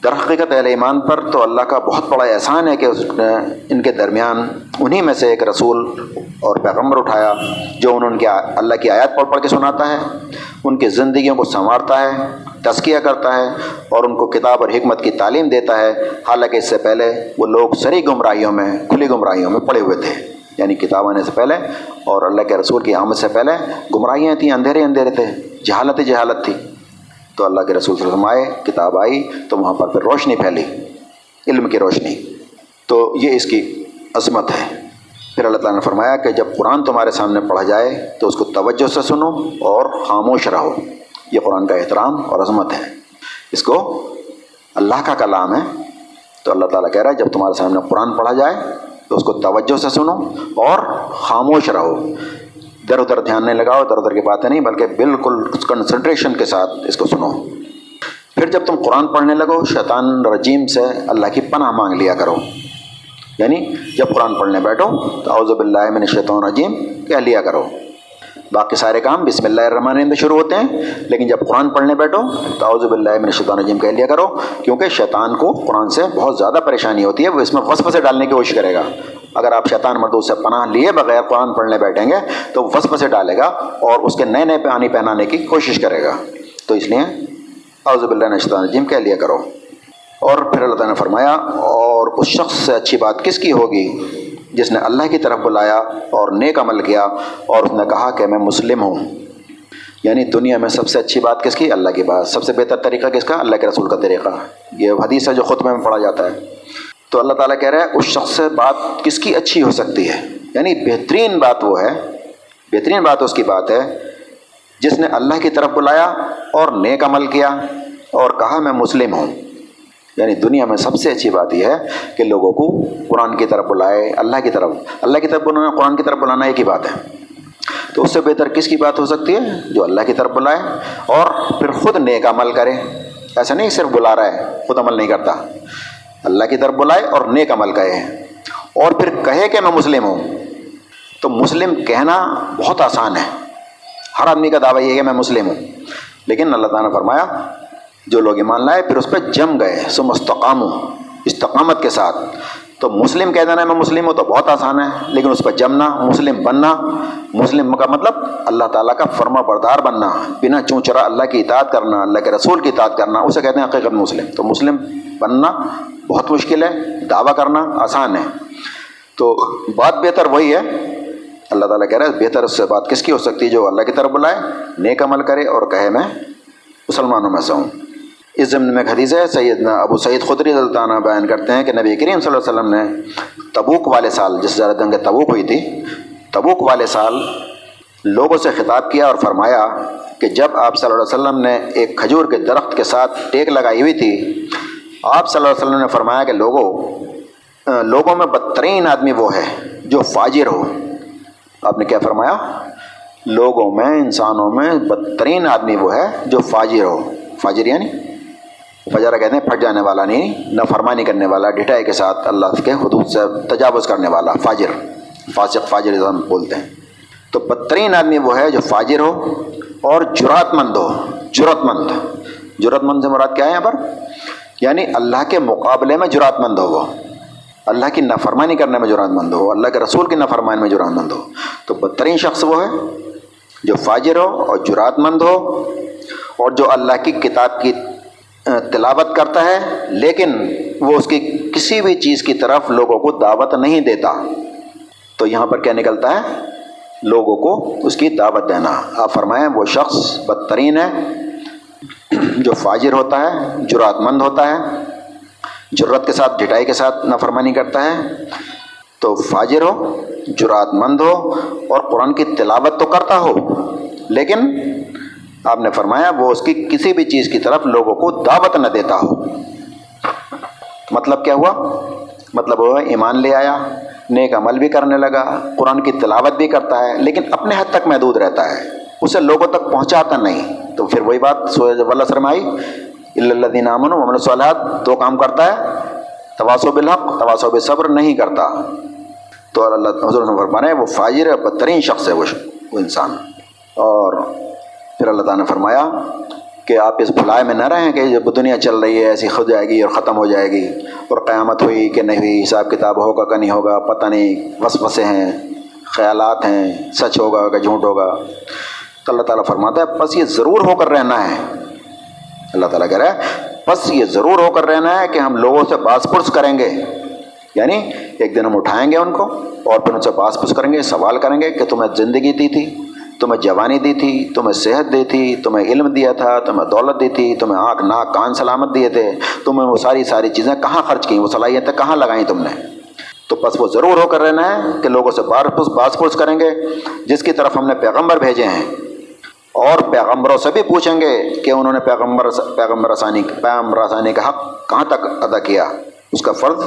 [SPEAKER 1] در حقیقت اہل ایمان پر تو اللہ کا بہت بڑا احسان ہے کہ اس نے ان کے درمیان انہی میں سے ایک رسول اور پیغمبر اٹھایا جو انہوں کے اللہ کی آیات پڑھ پڑھ کے سناتا ہے، ان کی زندگیوں کو سنوارتا ہے، تزکیہ کرتا ہے اور ان کو کتاب اور حکمت کی تعلیم دیتا ہے۔ حالانکہ اس سے پہلے وہ لوگ سری گمراہیوں میں، کھلی گمراہیوں میں پڑے ہوئے تھے۔ یعنی کتاب آنے سے پہلے اور اللہ کے رسول کی آمد سے پہلے گمراہیاں تھیں، اندھیرے اندھیرے تھے، جہالت جہالت تھی۔ تو اللہ کے رسول صلی اللہ علیہ وسلم آئے، کتاب آئی، تو وہاں پر پھر روشنی پھیلی، علم کی روشنی۔ تو یہ اس کی عظمت ہے۔ پھر اللہ تعالیٰ نے فرمایا کہ جب قرآن تمہارے سامنے پڑھا جائے، تو اس کو توجہ سے سنو اور خاموش رہو۔ یہ قرآن کا احترام اور عظمت ہے۔ اس کو اللہ کا کلام ہے۔ تو اللہ تعالیٰ کہہ رہا ہے، جب تمہارے سامنے قرآن پڑھا جائے تو اس کو توجہ سے سنو اور خاموش رہو۔ در ادھر دھیان نہیں لگاؤ، در ادھر کی باتیں نہیں، بلکہ بالکل کنسنٹریشن کے ساتھ اس کو سنو۔ پھر جب تم قرآن پڑھنے لگو، شیطان رجیم سے اللہ کی پناہ مانگ لیا کرو۔ یعنی جب قرآن پڑھنے بیٹھو، تو اعوذ باللہ من الشیطان رجیم کہہ لیا کرو۔ باقی سارے کام بسم اللہ الرحمن الرحیم شروع ہوتے ہیں۔ لیکن جب قرآن پڑھنے بیٹھو تو اعوذ باللہ من الشیطان الرجیم کہہ لیا کرو، کیونکہ شیطان کو قرآن سے بہت زیادہ پریشانی ہوتی ہے، وہ اس میں وسوسے ڈالنے کی کوشش کرے گا۔ اگر آپ شیطان مردود سے پناہ لیے بغیر قرآن پڑھنے بیٹھیں گے تو وس سے ڈالے گا اور اس کے نئے نئے پانی پہنانے کی کوشش کرے گا۔ تو اس لیے اعوذ باللہ نشتان جم کہہ لیا کرو۔ اور پھر اللہ تعالیٰ نے فرمایا، اور اس شخص سے اچھی بات کس کی ہوگی؟ جس نے اللہ کی طرف بلایا اور نیک عمل کیا اور اس نے کہا کہ میں مسلم ہوں۔ یعنی دنیا میں سب سے اچھی بات کس کی؟ اللہ کی بات۔ سب سے بہتر طریقہ کس کا؟ اللہ کے رسول کا طریقہ۔ یہ حدیث ہے جو خطبے میں پڑھا جاتا ہے۔ تو اللہ تعالیٰ کہہ رہا ہے، اس شخص سے بات کس کی اچھی ہو سکتی ہے؟ یعنی بہترین بات وہ ہے، بہترین بات اس کی بات ہے، جس نے اللہ کی طرف بلایا اور نیک عمل کیا اور کہا میں مسلم ہوں۔ یعنی دنیا میں سب سے اچھی بات یہ ہے کہ لوگوں کو قرآن کی طرف بلائے، اللہ کی طرف، اللہ کی طرف بلانا، قرآن کی طرف بلانا ایک ہی بات ہے۔ تو اس سے بہتر کس کی بات ہو سکتی ہے؟ جو اللہ کی طرف بلائے اور پھر خود نیک عمل کرے۔ ایسا نہیں صرف بلا رہا ہے، خود عمل نہیں کرتا۔ اللہ کی طرف بلائے اور نیک عمل کرے۔ اور پھر کہے کہ میں مسلم ہوں۔ تو مسلم کہنا بہت آسان ہے۔ ہر آدمی کا دعویٰ یہ ہے کہ میں مسلم ہوں۔ لیکن اللہ تعالیٰ نے فرمایا جو لوگ ایمان لائے، پھر اس پہ جم گئے۔ سو مستقام استقامت کے ساتھ۔ تو مسلم کہہ دینا میں مسلم ہوں تو بہت آسان ہے، لیکن اس پہ جمنا، مسلم بننا۔ مسلم کا مطلب اللہ تعالیٰ کا فرما بردار بننا، بنا چونچرا اللہ کی اطاعت کرنا، اللہ کے رسول کی اطاعت کرنا، اسے کہتے ہیں حقیقت مسلم۔ تو مسلم بننا بہت مشکل ہے، دعویٰ کرنا آسان ہے۔ تو بات بہتر وہی ہے، اللہ تعالیٰ کہہ رہا ہے، بہتر اس سے بات کس کی ہو سکتی ہے جو اللہ کی طرف بلائے، نیک عمل کرے اور کہے میں مسلمانوں میں سے ہوں۔ اس ضمن میں حدیث ہے، سیدنا ابو سعید خدری اللہ عنہ بیان کرتے ہیں کہ نبی کریم صلی اللہ علیہ وسلم نے تبوک والے سال، جس زیادہ جنگ تبوک ہوئی تھی، تبوک والے سال لوگوں سے خطاب کیا اور فرمایا کہ جب آپ صلی اللہ علیہ وسلم نے ایک کھجور کے درخت کے ساتھ ٹیک لگائی ہوئی تھی، آپ صلی اللہ علیہ وسلم نے فرمایا کہ لوگوں لوگوں میں بدترین آدمی وہ ہے جو فاجر ہو۔ آپ نے کیا فرمایا؟ لوگوں میں، انسانوں میں بدترین آدمی وہ ہے جو فاجر ہو۔ فاجر یعنی؟ فجرہ کہتے ہیں، پھٹ جانے والا نہیں نہ فرمانی کرنے والا، ڈٹائی کے ساتھ اللہ کے حدود سے تجاوز کرنے والا، فاجر، فاسق، فاجر ہم بولتے ہیں۔ تو بدترین آدمی وہ ہے جو فاجر ہو اور جرات مند ہو جرت مند جرت مند سے مراد کیا ہے یہاں پر؟ یعنی اللہ کے مقابلے میں جرات مند ہو وہ۔ اللہ کی نافرمانی کرنے میں جرات مند ہو، اللہ کے رسول کی نافرمانی میں جرات مند ہو۔ تو بدترین شخص وہ ہے جو فاجر ہو اور جرات مند ہو اور جو اللہ کی کتاب کی تلاوت کرتا ہے، لیکن وہ اس کی کسی بھی چیز کی طرف لوگوں کو دعوت نہیں دیتا۔ تو یہاں پر کیا نکلتا ہے؟ لوگوں کو اس کی دعوت دینا۔ آپ فرمائیں، وہ شخص بدترین ہے، جو فاجر ہوتا ہے جرات مند ہوتا ہے جرت کے ساتھ، ڈٹائی کے ساتھ نافرمانی کرتا ہے۔ تو فاجر ہو جرات مند ہو، اور قرآن کی تلاوت تو کرتا ہو، لیکن آپ نے فرمایا وہ اس کی کسی بھی چیز کی طرف لوگوں کو دعوت نہ دیتا ہو۔ مطلب کیا ہوا؟ مطلب وہ ایمان لے آیا، نیک عمل بھی کرنے لگا، قرآن کی تلاوت بھی کرتا ہے، لیکن اپنے حد تک محدود رہتا ہے، اسے لوگوں تک پہنچاتا نہیں۔ تو پھر وہی بات ولہ سرمائی اللہ دین امن محمد صلاحت دو کام کرتا ہے تواسو بالحق تواسو صبر نہیں کرتا۔ تو اللہ حضور فرمانے وہ فاجر بدترین شخص ہے وہ انسان۔ اور پھر اللہ تعالیٰ نے فرمایا کہ آپ اس بھلائے میں نہ رہیں کہ جب دنیا چل رہی ہے، ایسی خود جائے گی اور ختم ہو جائے گی۔ اور قیامت ہوئی کہ نہیں ہوئی حساب کتاب ہوگا کہ نہیں ہوگا، پتہ نہیں، وسوسے ہیں، خیالات ہیں، سچ ہوگا کہ جھوٹ ہوگا۔ تو اللہ تعالیٰ فرماتا ہے بس یہ ضرور ہو کر رہنا ہے۔ اللہ تعالیٰ کہہ رہا ہے بس یہ ضرور ہو کر رہنا ہے کہ ہم لوگوں سے باس پرس کریں گے۔ یعنی ایک دن ہم اٹھائیں گے ان کو اور پھر ان سے باس پرس کریں گے، سوال کریں گے کہ تمہیں زندگی دی تھی؟ تمہیں جوانی دی تھی تمہیں صحت دی تھی تمہیں علم دیا تھا تمہیں دولت دی تھی تمہیں آنکھ ناک کان سلامت دیے تھے۔ تمہیں وہ ساری ساری چیزیں کہاں خرچ کیں وہ صلاحیتیں کہاں لگائیں تم نے؟ تو بس وہ ضرور ہو کر رہنا ہے کہ لوگوں سے بار پس باس پوچھ کریں گے، جس کی طرف ہم نے پیغمبر بھیجے ہیں۔ اور پیغمبروں سے بھی پوچھیں گے کہ انہوں نے پیغمبر پیغمبر رسانی پیغمبر رسانی کا حق کہاں تک ادا کیا؟ اس کا فرض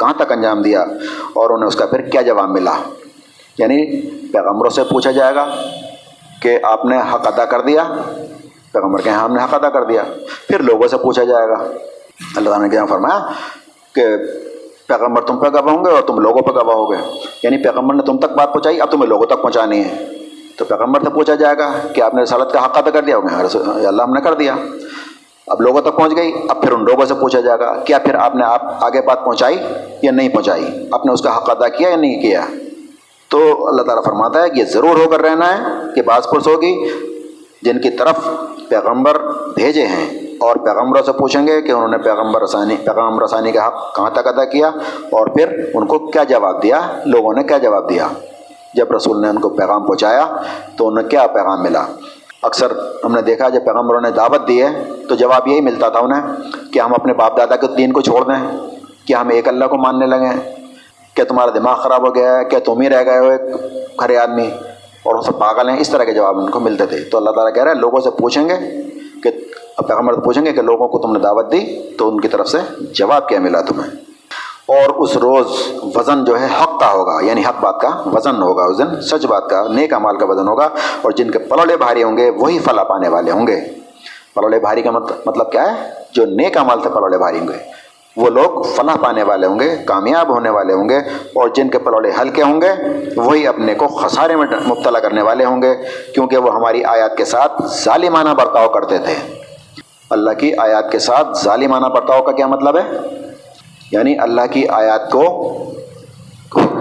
[SPEAKER 1] کہاں تک انجام دیا؟ اور انہیں اس کا پھر کیا جواب ملا؟ یعنی پیغمبروں سے پوچھا جائے گا کہ آپ نے حق ادا کر دیا؟ پیغمبر کہ ہاں ہم نے حق ادا کر دیا۔ پھر لوگوں سے پوچھا جائے گا۔ اللہ تعالیٰ نے کیا فرمایا کہ پیغمبر تم پہ گواہ ہوں گے اور تم لوگوں پہ گواہ ہو گے یعنی پیغمبر نے تم تک بات پہنچائی، اب تمہیں لوگوں تک پہنچانی ہے۔ تو پیغمبر سے پوچھا جائے گا کہ آپ نے رسالت کا حق ادا کر دیا؟ ہوگا اللہ، ہم نے کر دیا۔ اب لوگوں تک پہنچ گئی، اب پھر ان لوگوں سے پوچھا جائے گا، کیا پھر آپ نے آپ آگے بات پہنچائی یا نہیں پہنچائی؟ آپ نے اس کا حق ادا کیا یا نہیں کیا؟ تو اللہ تعالیٰ فرماتا ہے کہ یہ ضرور ہو کر رہنا ہے کہ بعض پرس ہوگی جن کی طرف پیغمبر بھیجے ہیں اور پیغمبروں سے پوچھیں گے کہ انہوں نے پیغمبر رسانی پیغام رسانی کا حق کہاں تک ادا کیا اور پھر ان کو کیا جواب دیا؟ لوگوں نے کیا جواب دیا؟ جب رسول نے ان کو پیغام پہنچایا تو انہیں کیا پیغام ملا؟ اکثر ہم نے دیکھا جب پیغمبروں نے دعوت دی ہے تو جواب یہی ملتا تھا انہیں کہ ہم اپنے باپ دادا کے دین کو چھوڑ دیں، کہ ہم ایک اللہ کو ماننے لگیں کہ تمہارا دماغ خراب ہو گیا ہے، کہ تم ہی رہ گئے ہو ایک کھڑے آدمی اور وہ سب پاگل ہیں، اس طرح کے جواب ان کو ملتے تھے۔ تو اللہ تعالیٰ کہہ رہا ہے، لوگوں سے پوچھیں گے کہ پیغمبر پوچھیں گے کہ لوگوں کو تم نے دعوت دی تو ان کی طرف سے جواب کیا ملا تمہیں۔ اور اس روز وزن جو ہے حق کا ہوگا یعنی حق بات کا وزن ہوگا، اس دن سچ بات کا، نیک امال کا وزن ہوگا اور جن کے پلوڑے بھاری ہوں گے وہی فلا پانے والے ہوں گے۔ پلوڑے بھاری کا مطلب کیا ہے؟ جو نیک امال سے پلوڑے بھاری ہوں گے۔ وہ لوگ فلاح پانے والے ہوں گے، کامیاب ہونے والے ہوں گے اور جن کے پلوڑے ہلکے ہوں گے، وہی اپنے کو خسارے میں مبتلا کرنے والے ہوں گے، کیونکہ وہ ہماری آیات کے ساتھ ظالمانہ برتاؤ کرتے تھے۔ اللہ کی آیات کے ساتھ ظالمانہ برتاؤ کا کیا مطلب ہے؟ یعنی اللہ کی آیات کو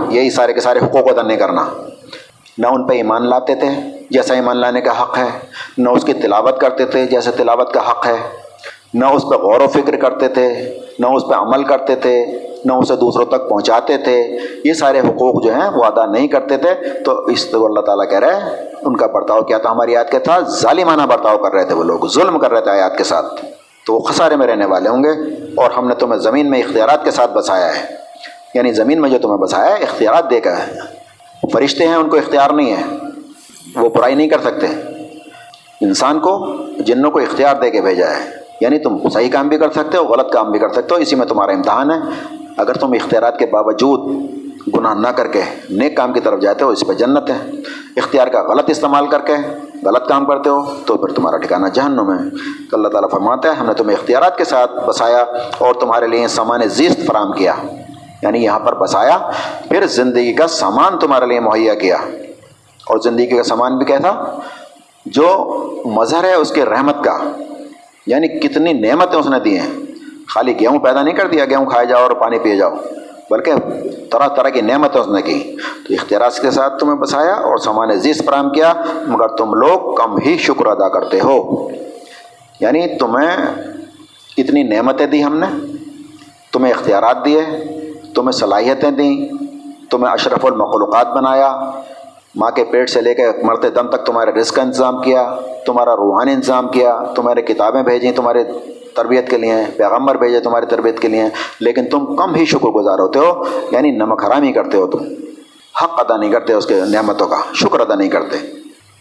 [SPEAKER 1] یہی سارے کے سارے حقوق ادا نہیں کرنا۔ نہ ان پہ ایمان لاتے تھے، جیسا ایمان لانے کا حق ہے، نہ اس کی تلاوت کرتے تھے، جیسے تلاوت کا حق ہے۔ نہ اس پہ غور و فکر کرتے تھے، نہ اس پہ عمل کرتے تھے، نہ اسے دوسروں تک پہنچاتے تھے۔ یہ سارے حقوق جو ہیں وہ ادا نہیں کرتے تھے۔ تو اس تو اللہ تعالیٰ کہہ رہے ہیں ان کا برتاؤ کیا تھا؟ ہماری یاد کے تھا، ظالمانہ برتاؤ کر رہے تھے وہ لوگ، ظلم کر رہے تھے آیات کے ساتھ۔ تو وہ خسارے میں رہنے والے ہوں گے اور ہم نے تمہیں زمین میں اختیارات کے ساتھ بسایا ہے۔ یعنی زمین میں جو تمہیں بسایا ہے، اختیارات دے کر۔ ہے فرشتے ہیں، ان کو اختیار نہیں ہے۔ وہ برائی نہیں کر سکتے۔ انسان کو، جنوں کو اختیار دے کے بھیجا ہے۔ یعنی تم صحیح کام بھی کر سکتے ہو، غلط کام بھی کر سکتے ہو، اسی میں تمہارا امتحان ہے۔ اگر تم اختیارات کے باوجود گناہ نہ کر کے نیک کام کی طرف جاتے ہو، اس پہ جنت ہے۔ اختیار کا غلط استعمال کر کے غلط کام کرتے ہو، تو پھر تمہارا ٹھکانہ جہنم ہے۔ تو اللہ تعالیٰ فرماتا ہے، ہم نے تمہیں اختیارات کے ساتھ بسایا اور تمہارے لیے سامان زیست فراہم کیا۔ یعنی یہاں پر بسایا، پھر زندگی کا سامان تمہارے لیے مہیا کیا۔ اور زندگی کا سامان بھی کیا تھا جو مظہر ہے، اس کے رحمت کا۔ یعنی کتنی نعمتیں اس نے دی ہیں۔ خالی گیہوں پیدا نہیں کر دیا، گیہوں کھائے جاؤ اور پانی پیے جاؤ۔ بلکہ طرح طرح کی نعمتیں اس نے کی۔ تو اختیارات کے ساتھ تمہیں بسایا اور سامان عزیز فراہم کیا، مگر تم لوگ کم ہی شکر ادا کرتے ہو۔ یعنی تمہیں اتنی نعمتیں دی ہم نے، تمہیں اختیارات دیے، تمہیں صلاحیتیں دیں، تمہیں اشرف المخلوقات بنایا۔ ماں کے پیٹ سے لے کے مرتے دم تک تمہارے رزق کا انتظام کیا، تمہارا روحانی انتظام کیا، تمہارے کتابیں بھیجیں، تمہارے تربیت کے لیے، پیغمبر بھیجے تمہاری تربیت کے لیے، لیکن تم کم ہی شکر گزار ہوتے ہو یعنی نمک حرامی کرتے ہو تم، حق ادا نہیں کرتے اس کے نعمتوں کا، شکر ادا نہیں کرتے۔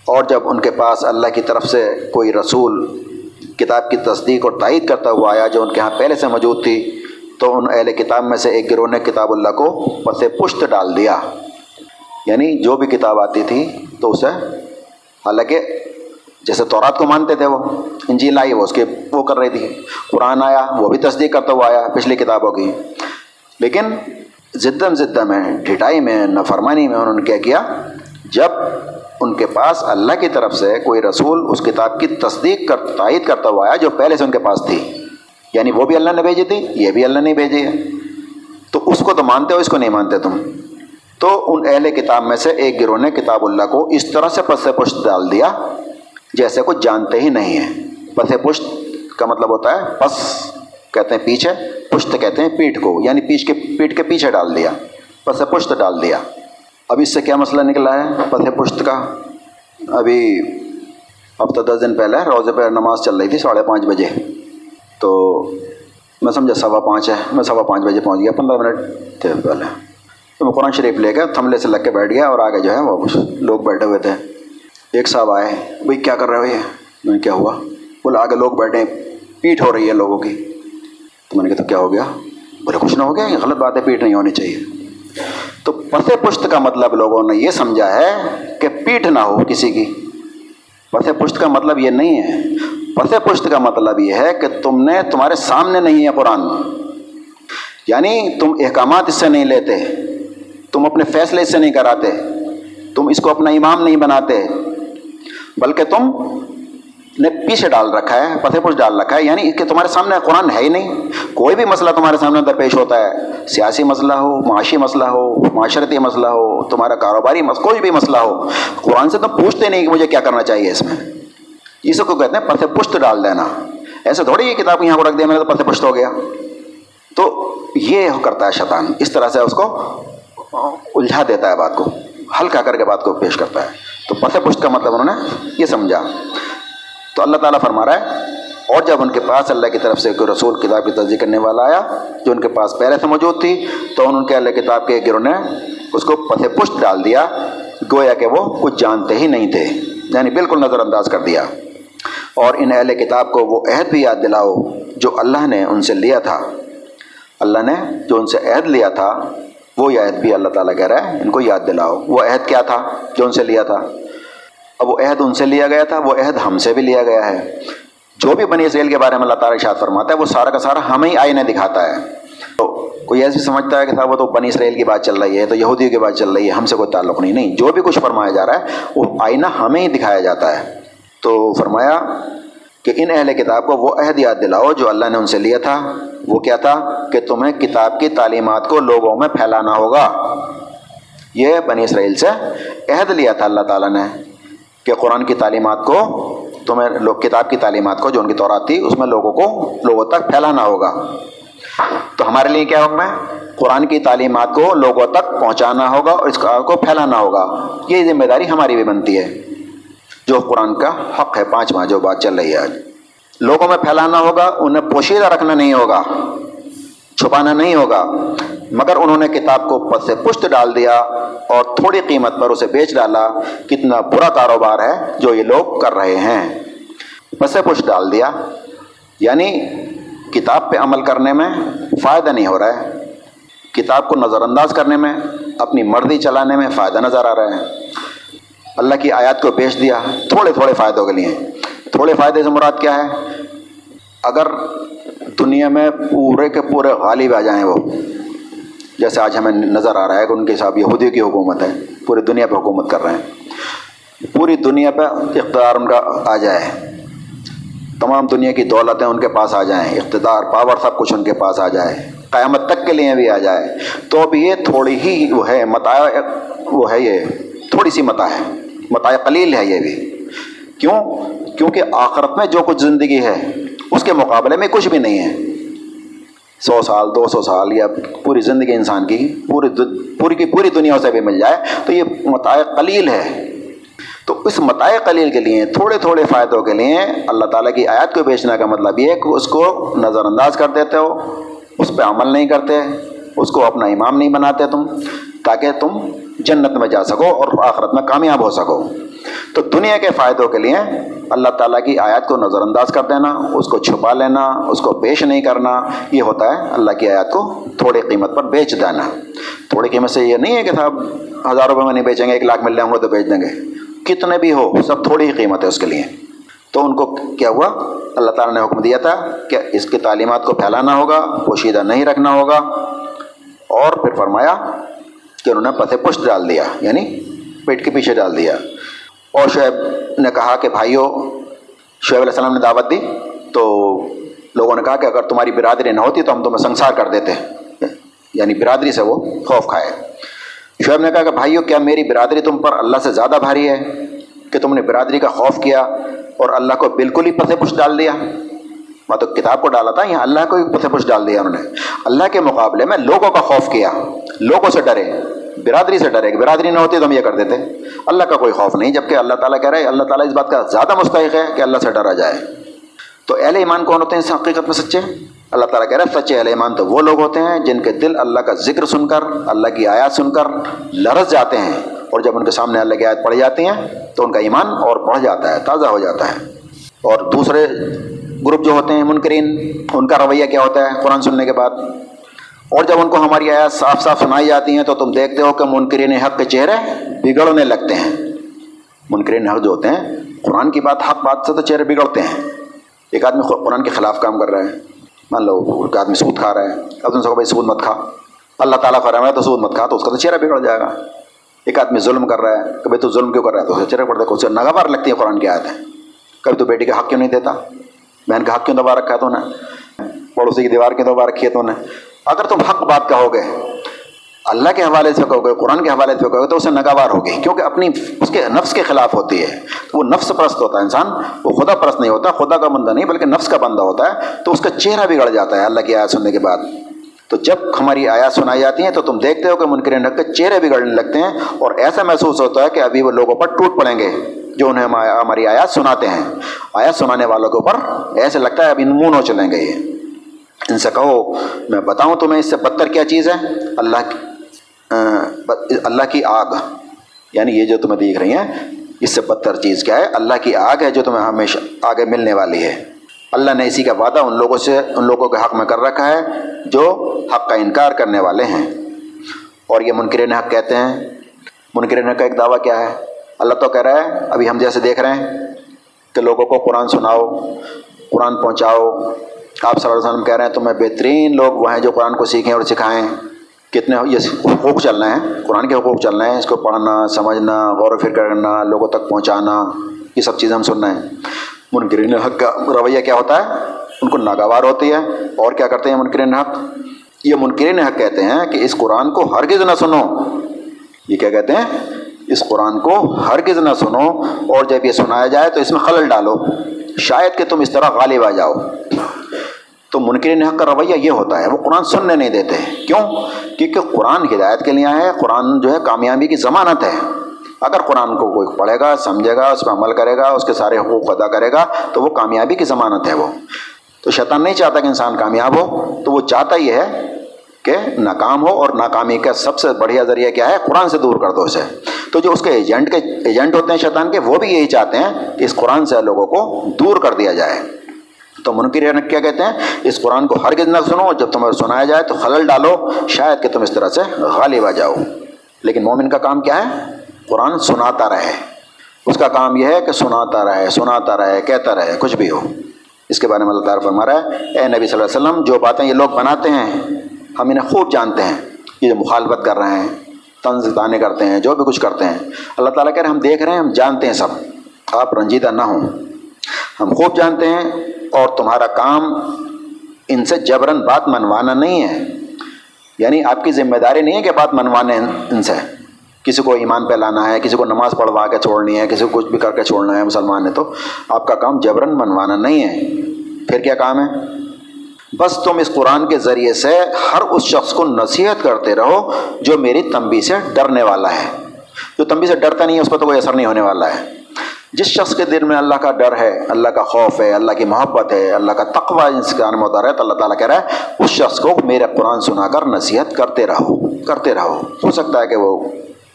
[SPEAKER 1] اور جب ان کے پاس اللہ کی طرف سے کوئی رسول کتاب کی تصدیق اور تائید کرتا ہوا آیا جو ان کے ہاں پہلے سے موجود تھی، تو ان اہل کتاب میں سے ایک گروہ نے کتاب اللہ کو پس پشت ڈال دیا۔ یعنی جو بھی کتاب آتی تھی تو اسے حالانکہ جیسے تورات کو مانتے تھے وہ، انجیل آئی، وہ اس کے وہ کر رہی تھی۔ قرآن آیا، وہ بھی تصدیق کرتا ہوا آیا پچھلی کتابوں کی۔ لیکن زدم زدہ میں، ڈھٹائی میں نفرمانی میں انہوں نے کیا کیا، جب ان کے پاس اللہ کی طرف سے کوئی رسول اس کتاب کی تصدیق کر، تائید کرتا ہوا آیا جو پہلے سے ان کے پاس تھی یعنی وہ بھی اللہ نے بھیجی تھی، یہ بھی اللہ نے بھیجی ہے۔ تو اس کو تو مانتے ہو، اس کو نہیں مانتے تم۔ تو ان اہل کتاب میں سے ایک گروہ نے کتاب اللہ کو اس طرح سے پس پشت ڈال دیا جیسے کچھ جانتے ہی نہیں ہیں۔ پس پشت کا مطلب ہوتا ہے پس، کہتے ہیں پیچھے، پشت کہتے ہیں پیٹھ کو یعنی پیچھ کے پیٹھ کے پیچھے ڈال دیا، پس پشت ڈال دیا۔ اب اس سے کیا مسئلہ نکلا ہے؟ پس پشت کا۔ ابھی ہفتہ دس دن پہلے روزے پہ نماز چل رہی تھی ساڑھے پانچ بجے۔ تو میں سمجھا سوا پانچ ہے، میں سوا پانچ بجے پہنچ گیا، پندرہ منٹ تھے پہلے۔ تو قرآن شریف لے کے تھملے سے لگ کے بیٹھ گیا اور آگے جو ہے وہ لوگ بیٹھے ہوئے تھے۔ ایک صاحب آئے، بھائی کیا کر رہے ہو یہ؟ میں نے کیا ہوا؟ بولے آگے لوگ بیٹھے پیٹ ہو رہی ہے لوگوں کی۔ تو میں نے کہا، تو کیا ہو گیا؟ بولے کچھ نہ ہو گیا، یہ غلط بات ہے پیٹ نہیں ہونی چاہیے۔ تو پس پشت کا مطلب لوگوں نے یہ سمجھا ہے کہ پیٹ نہ ہو کسی کی۔ پس پشت کا مطلب یہ نہیں ہے۔ پس پشت کا مطلب یہ ہے کہ تم نے تمہارے سامنے نہیں ہے قرآن۔ یعنی تم احکامات اس سے نہیں لیتے۔ تم اپنے فیصلے اس سے نہیں کراتے، تم اس کو اپنا امام نہیں بناتے، بلکہ تم نے پیچھے ڈال رکھا ہے پتھے پوش ڈال رکھا ہے یعنی کہ تمہارے سامنے قرآن ہے ہی نہیں۔ کوئی بھی مسئلہ تمہارے سامنے درپیش ہوتا ہے، سیاسی مسئلہ ہو، معاشی مسئلہ ہو، معاشرتی مسئلہ ہو، تمہارا کاروباری مسئلہ، کوئی بھی مسئلہ ہو، قرآن سے تم پوچھتے نہیں کہ مجھے کیا کرنا چاہیے اس میں۔ اس کو کہتے ہیں پتھے پشت ڈال دینا۔ ایسے تھوڑی یہ کتاب یہاں کو رکھ دیا میں نے تو پتھے پشت ہو گیا۔ تو یہ کرتا ہے شیطان، اس طرح سے اس کو الجھا دیتا ہے بات کو، ہلکا کر کے بات کو پیش کرتا ہے۔ تو پتھے پشت کا مطلب انہوں نے یہ سمجھا۔ تو اللہ تعالیٰ فرما رہا ہے، اور جب ان کے پاس اللہ کی طرف سے کوئی رسول کتاب کی تصدیق کرنے والا آیا، جو ان کے پاس پہلے سے موجود تھی، تو ان کے اللہ کتاب کے گروہ نے اس کو پتھے پشت ڈال دیا، گویا کہ وہ کچھ جانتے ہی نہیں تھے یعنی بالکل نظر انداز کر دیا۔ اور ان اہل کتاب کو وہ عہد بھی یاد دلاؤ، جو اللہ نے ان سے لیا تھا۔ اللہ نے جو ان سے عہد لیا تھا وہ عہد بھی اللہ تعالیٰ کہہ رہا ہے، ان کو یاد دلاؤ۔ وہ عہد کیا تھا؟ جو ان سے لیا تھا۔ اب وہ عہد ان سے لیا گیا تھا، وہ عہد ہم سے بھی لیا گیا ہے۔ جو بھی بنی اسرائیل کے بارے میں اللہ تعالیٰ اشاد فرماتا ہے، وہ سارا کا سارا ہمیں ہی آئینہ دکھاتا ہے۔ تو کوئی ایسی سمجھتا ہے کہ صاحب وہ تو بنی اسرائیل کی بات چل رہی ہے، تو یہودیوں کی بات چل رہی ہے، ہم سے کوئی تعلق نہیں۔ نہیں، جو بھی کچھ فرمایا جا رہا ہے، وہ آئینہ ہمیں ہی دکھایا جاتا ہے۔ تو فرمایا کہ ان اہل کتاب کو وہ عہد یاد دلاؤ جو اللہ نے ان سے لیا تھا۔ وہ کیا تھا؟ کہ تمہیں کتاب کی تعلیمات کو لوگوں میں پھیلانا ہوگا۔ یہ بنی اسرائیل سے عہد لیا تھا اللہ تعالیٰ نے کہ قرآن کی تعلیمات کو تمہیں لوگ کتاب کی تعلیمات کو جو ان کی طور آتی اس میں لوگوں کو لوگوں تک پھیلانا ہوگا۔ تو ہمارے لیے کیا حکم ہے؟ قرآن کی تعلیمات کو لوگوں تک پہنچانا ہوگا اور اس کو پھیلانا ہوگا۔ یہ ذمہ داری ہماری بھی بنتی ہے۔ جو قرآن کا حق ہے، پانچواں جو بات چل رہی ہے آج۔ لوگوں میں پھیلانا ہوگا، انہیں پوشیدہ رکھنا نہیں ہوگا، چھپانا نہیں ہوگا، مگر انہوں نے کتاب کو پس سے پشت ڈال دیا اور تھوڑی قیمت پر اسے بیچ ڈالا۔ کتنا برا کاروبار ہے جو یہ لوگ کر رہے ہیں۔ پس پشت ڈال دیا۔ یعنی کتاب پہ عمل کرنے میں فائدہ نہیں ہو رہا ہے۔ کتاب کو نظر انداز کرنے میں، اپنی مرضی چلانے میں فائدہ نظر آ رہا ہے۔ اللہ کی آیات کو بیچ دیا، تھوڑے تھوڑے فائدوں کے لیے۔ تھوڑے فائدے سے مراد کیا ہے؟ اگر دنیا میں پورے کے پورے غالب آ جائیں وہ، جیسے آج ہمیں نظر آ رہا ہے کہ ان کے حساب یہودی کی حکومت ہے، پوری دنیا پہ حکومت کر رہے ہیں۔ پوری دنیا پہ اقتدار ان کا آ جائے۔ تمام دنیا کی دولتیں ان کے پاس آ جائیں۔ اقتدار، پاور سب کچھ ان کے پاس آ جائے۔ قیامت تک کے لیے بھی آ جائے۔ تو اب یہ تھوڑی ہی وہ ہے متا وہ ہے یہ۔ تھوڑی سی متا ہے۔ متا قلیل ہے یہ بھی۔ کیوں؟ کیونکہ آخرت میں جو کچھ زندگی ہے، اس کے مقابلے میں کچھ بھی نہیں ہے۔ سو سال، دو سو سال یا پوری زندگی انسان کی، پوری پوری کی پوری دنیا سے بھی مل جائے، تو یہ متائع قلیل ہے۔ تو اس متائع قلیل کے لیے، تھوڑے تھوڑے فائدوں کے لیے اللہ تعالیٰ کی آیات کو بیچنے کا مطلب یہ ہے کہ اس کو نظر انداز کر دیتے ہو۔ اس پہ عمل نہیں کرتے، اس کو اپنا امام نہیں بناتے تم، تاکہ تم جنت میں جا سکو اور آخرت میں کامیاب ہو سکو۔ تو دنیا کے فائدوں کے لیے اللہ تعالیٰ کی آیات کو نظر انداز کر دینا، اس کو چھپا لینا، اس کو پیش نہیں کرنا، یہ ہوتا ہے اللہ کی آیات کو تھوڑی قیمت پر بیچ دینا۔ تھوڑی قیمت سے یہ نہیں ہے کہ صاحب ہزار روپے میں نہیں بیچیں گے، ایک لاکھ مل جائیں گے تو بیچ دیں گے۔ کتنے بھی ہو، سب تھوڑی ہی قیمت ہے اس کے لیے۔ تو ان کو کیا ہوا؟ اللہ تعالیٰ نے حکم دیا تھا کہ اس کی تعلیمات کو پھیلانا ہوگا، پوشیدہ نہیں رکھنا ہوگا۔ اور پھر فرمایا کہ انہوں نے پتھے پشت ڈال دیا یعنی پیٹ کے پیچھے ڈال دیا۔ اور شعیب نے کہا کہ بھائیو، شعیب علیہ السلام نے دعوت دی، تو لوگوں نے کہا کہ اگر تمہاری برادری نہ ہوتی تو ہم تمہیں سنسار کر دیتے۔ یعنی برادری سے وہ خوف کھائے۔ شعیب نے کہا کہ بھائیو، کیا میری برادری تم پر اللہ سے زیادہ بھاری ہے؟ کہ تم نے برادری کا خوف کیا اور اللہ کو بالکل ہی پتھے پش ڈال دیا؟ میں تو کتاب کو ڈالا تھا، یہاں اللہ کو ہی پتھے پش ڈال دیا انہوں نے۔ اللہ کے مقابلے میں لوگوں کا خوف کیا، لوگوں سے ڈرے، برادری سے ڈرے برادری نہ ہوتی تو ہم یہ کر دیتے۔ اللہ کا کوئی خوف نہیں، جبکہ اللہ تعالیٰ کہہ رہے اللہ تعالیٰ اس بات کا زیادہ مستحق ہے کہ اللہ سے ڈرا جائے۔ تو اہل ایمان کون ہوتے ہیں اس حقیقت میں سچے؟ اللہ تعالیٰ کہہ رہے سچے اہل ایمان تو وہ لوگ ہوتے ہیں جن کے دل اللہ کا ذکر سن کر، اللہ کی آیات سن کر لرز جاتے ہیں۔ اور جب ان کے سامنے اللہ کی آیت پڑھ جاتی ہیں تو ان کا ایمان اور بڑھ جاتا ہے، تازہ ہو جاتا ہے۔ اور دوسرے گروپ جو ہوتے ہیں منکرین، ان کا رویہ کیا ہوتا ہے؟ قرآن سننے کے بعد۔ اور جب ان کو ہماری آیات صاف صاف سنائی جاتی ہیں تو تم دیکھتے ہو کہ منکرین حق کے چہرے بگڑنے لگتے ہیں۔ منکرین حق جو ہوتے ہیں، قرآن کی بات حق بات سے تو چہرے بگڑتے ہیں۔ ایک آدمی قرآن کے خلاف کام کر رہا ہے۔ مان لو، ایک آدمی سود کھا رہا ہے۔ اب تم سے بھائی سود مت کھا۔ اللہ تعالیٰ کر رہا ہے تو سود مت کھا تو اس کا تو چہرہ بگڑ جائے گا۔ ایک آدمی ظلم کر رہا ہے، کہ بھائی تو ظلم کیوں کر رہا ہے؟ تو اسے چہرے پڑتا ہے اسے نگوار لگتی ہے قرآن کی آیت ہے کبھی تو بیٹی کا حق کیوں نہیں دیتا؟ بہن کا حق کیوں دبا رکھا ہے تو نے؟ پڑوسی کی دیوار کیوں دبا رکھی ہے تو نے؟ اگر تم حق بات کہو گے، اللہ کے حوالے سے کہو گے، قرآن کے حوالے سے کہو گے، تو اسے ناگوار ہوگی، کیونکہ اپنی اس کے نفس کے خلاف ہوتی ہے۔ وہ نفس پرست ہوتا ہے، انسان وہ خدا پرست نہیں ہوتا، خدا کا بندہ نہیں، بلکہ نفس کا بندہ ہوتا ہے، تو اس کا چہرہ بگڑ جاتا ہے اللہ کی آیات سننے کے بعد۔ تو جب ہماری آیات سنائی جاتی ہیں تو تم دیکھتے ہو کہ منکر نق کے چہرے بگڑنے لگتے ہیں، اور ایسا محسوس ہوتا ہے کہ ابھی وہ لوگوں پر ٹوٹ پڑیں گے۔ جو انہیں ہماری آیات سناتے ہیں۔ آیات سنانے والوں کے اوپر ایسے لگتا ہے ابھی منہ ہو چلیں گے۔ یہ ان سے کہو، میں بتاؤں تمہیں اس سے بدتر کیا چیز ہے؟ اللہ اللہ کی آگ۔ یعنی یہ جو تمہیں دیکھ رہی ہیں، اس سے بدتر چیز کیا ہے؟ اللہ کی آگ ہے جو تمہیں ہمیشہ آگے ملنے والی ہے۔ اللہ نے اسی کا وعدہ ان لوگوں سے، ان لوگوں کے حق میں کر رکھا ہے، جو حق کا انکار کرنے والے ہیں۔ اور یہ منکرین حق کہتے ہیں۔ منکرین حق کا ایک دعویٰ کیا ہے؟ اللہ تو کہہ رہا ہے، ابھی ہم جیسے دیکھ رہے ہیں کہ لوگوں کو قرآن سناؤ، قرآن پہنچاؤ۔ آپ صلی اللہ علیہ وسلم کہہ رہے ہیں، تمہیں بہترین لوگ وہ ہیں جو قرآن کو سیکھیں اور سکھائیں۔ کتنے یہ حقوق چلنا ہے قرآن کے حقوق چلنا ہے اس کو پڑھنا، سمجھنا، غور و فکر کرنا، لوگوں تک پہنچانا، یہ سب چیزیں ہم سننا ہے منکرین حق کا رویہ کیا ہوتا ہے؟ ان کو ناگوار ہوتی ہے۔ اور کیا کرتے ہیں منکرین حق یہ منکرین حق کہتے ہیں کہ اس قرآن کو ہرگز نہ سنو۔ یہ کیا کہتے ہیں؟ اس قرآن کو ہرگز نہ سنو اور جب یہ سنایا جائے تو اس میں خلل ڈالو۔ شاید کہ تم اس طرح غالب آ جاؤ۔ تو منکرین حق کا رویہ یہ ہوتا ہے، وہ قرآن سننے نہیں دیتے۔ کیوں؟ کیونکہ قرآن ہدایت کے لیے ہے قرآن جو ہے کامیابی کی ضمانت ہے۔ اگر قرآن کو کوئی پڑھے گا، سمجھے گا، اس پہ عمل کرے گا، اس کے سارے حقوق ادا کرے گا، تو وہ کامیابی کی ضمانت ہے وہ۔ تو شیطان نہیں چاہتا کہ انسان کامیاب ہو، تو وہ چاہتا یہ ہے کہ ناکام ہو اور ناکامی کا سب سے بڑھیا ذریعہ کیا ہے؟ قرآن سے دور کر دو اسے۔ تو جو اس کے ایجنٹ کے ایجنٹ ہوتے ہیں شیطان کے، وہ بھی یہی چاہتے ہیں کہ اس قرآن سے لوگوں کو دور کر دیا جائے۔ تو منکر کیا کہتے ہیں؟ اس قرآن کو ہر نہ سنو، جب تمہیں سنایا جائے تو خلل ڈالو، شاید کہ تم اس طرح سے غالب آ جاؤ۔ لیکن مومن کا کام کیا ہے؟ قرآن سناتا رہے۔ اس کا کام یہ ہے کہ سناتا رہے سناتا رہے، کہتا رہے، کچھ بھی ہو۔ اس کے بارے میں اللہ تعالیٰ فرما رہا ہے، اے نبی صلی اللہ علیہ وسلم، جو باتیں یہ لوگ بناتے ہیں ہم انہیں خوب جانتے ہیں یہ جو مخالفت کر رہے ہیں، طنز تانے کرتے ہیں، جو بھی کچھ کرتے ہیں۔ اللہ تعالیٰ کہہ رہے ہیں، ہم دیکھ رہے ہیں، ہم جانتے ہیں سب۔ آپ رنجیدہ نہ ہوں۔ ہم خوب جانتے ہیں اور تمہارا کام ان سے جبرن بات منوانا نہیں ہے۔ یعنی آپ کی ذمہ داری نہیں ہے کہ بات منوانے ان سے۔ کسی کو ایمان پہ لانا ہے، کسی کو نماز پڑھوا کے چھوڑنی ہے، کسی کو کچھ بھی کر کے چھوڑنا ہے مسلمان ہے تو آپ کا کام جبرن منوانا نہیں ہے۔ پھر کیا کام ہے؟ بس تم اس قرآن کے ذریعے سے ہر اس شخص کو نصیحت کرتے رہو جو میری تنبی سے ڈرنے والا ہے۔ جو تنبی سے ڈرتا نہیں ہے، اس پر تو کوئی اثر نہیں ہونے والا ہے۔ جس شخص کے دل میں اللہ کا ڈر ہے، اللہ کا خوف ہے، اللہ کی محبت ہے، اللہ کا تقوی جس کا نام ہوتا ہے، تو اللہ تعالیٰ کہہ رہا ہے، اس شخص کو میرے قرآن سنا کر نصیحت کرتے رہو کرتے رہو۔ ہو سکتا ہے کہ وہ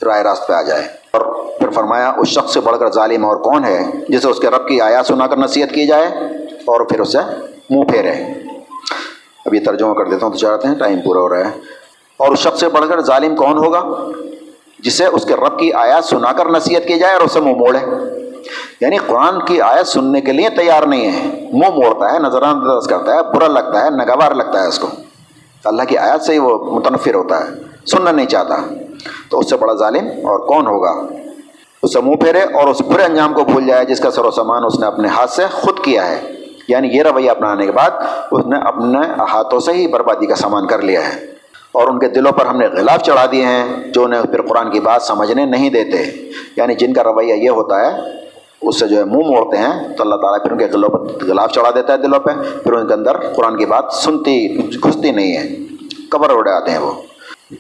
[SPEAKER 1] رائے راست پہ آ جائے۔ اور پھر فرمایا، اس شخص سے بڑھ کر ظالم اور کون ہے جسے اس کے رب کی آیا سنا کر نصیحت کی جائے؟ اور پھر اسے منہ پھیرے۔ اب یہ ترجمہ کر دیتا ہوں تو چاہتے ہیں ٹائم پورا ہو رہا ہے۔ اور اس شخص سے بڑھ کر ظالم کون ہوگا؟ جسے اس کے رب کی آیات سنا کر نصیحت کی جائے اور اسے منہ موڑے۔ یعنی قرآن کی آیت سننے کے لیے تیار نہیں ہے۔ منہ موڑتا ہے، نظر انداز کرتا ہے، برا لگتا ہے نگوار لگتا ہے اس کو۔ اللہ کی آیت سے ہی وہ متنفر ہوتا ہے، سننا نہیں چاہتا۔ تو اس سے بڑا ظالم اور کون ہوگا؟ اس سے منہ پھیرے اور اس برے انجام کو بھول جائے، جس کا سر و سامان اس نے اپنے ہاتھ سے خود کیا ہے۔ یعنی یہ رویہ اپنانے کے بعد اس نے اپنے ہاتھوں سے ہی بربادی کا سامان کر لیا ہے۔ اور ان کے دلوں پر ہم نے غلاف چڑھا دیے ہیں جو انہیں پھر قرآن کی بات سمجھنے نہیں دیتے۔ یعنی جن کا رویہ یہ ہوتا ہے، اس سے جو ہے منہ موڑتے ہیں، تو اللہ تعالیٰ پھر ان کے دلوں پر غلاف چڑھا دیتا ہے دلوں پہ۔ پھر ان کے اندر قرآن کی بات سنتی گھستی نہیں ہے، قبر اڑے آتے ہیں وہ۔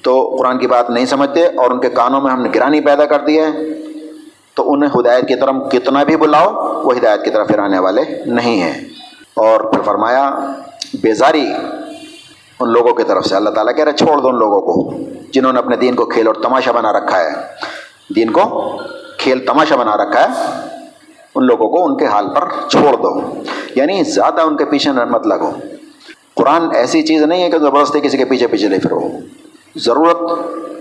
[SPEAKER 1] تو قرآن کی بات نہیں سمجھتے اور ان کے کانوں میں ہم نے گرانی پیدا کر دی ہے۔ تو انہیں ہدایت کی طرف کتنا بھی بلاؤ، وہ ہدایت کی طرف پھر آنے والے نہیں ہیں۔ اور پھر فرمایا، بیزاری ان لوگوں کی طرف سے۔ اللہ تعالیٰ کہہ رہے چھوڑ دو ان لوگوں کو جنہوں نے اپنے دین کو کھیل اور تماشا بنا رکھا ہے۔ دین کو کھیل، تماشا بنا رکھا ہے۔ ان لوگوں کو ان کے حال پر چھوڑ دو۔ یعنی زیادہ ان کے پیچھے مت لگو۔ قرآن ایسی چیز نہیں ہے کہ زبردستی کسی کے پیچھے پیچھے نہیں پھرو۔ ضرورت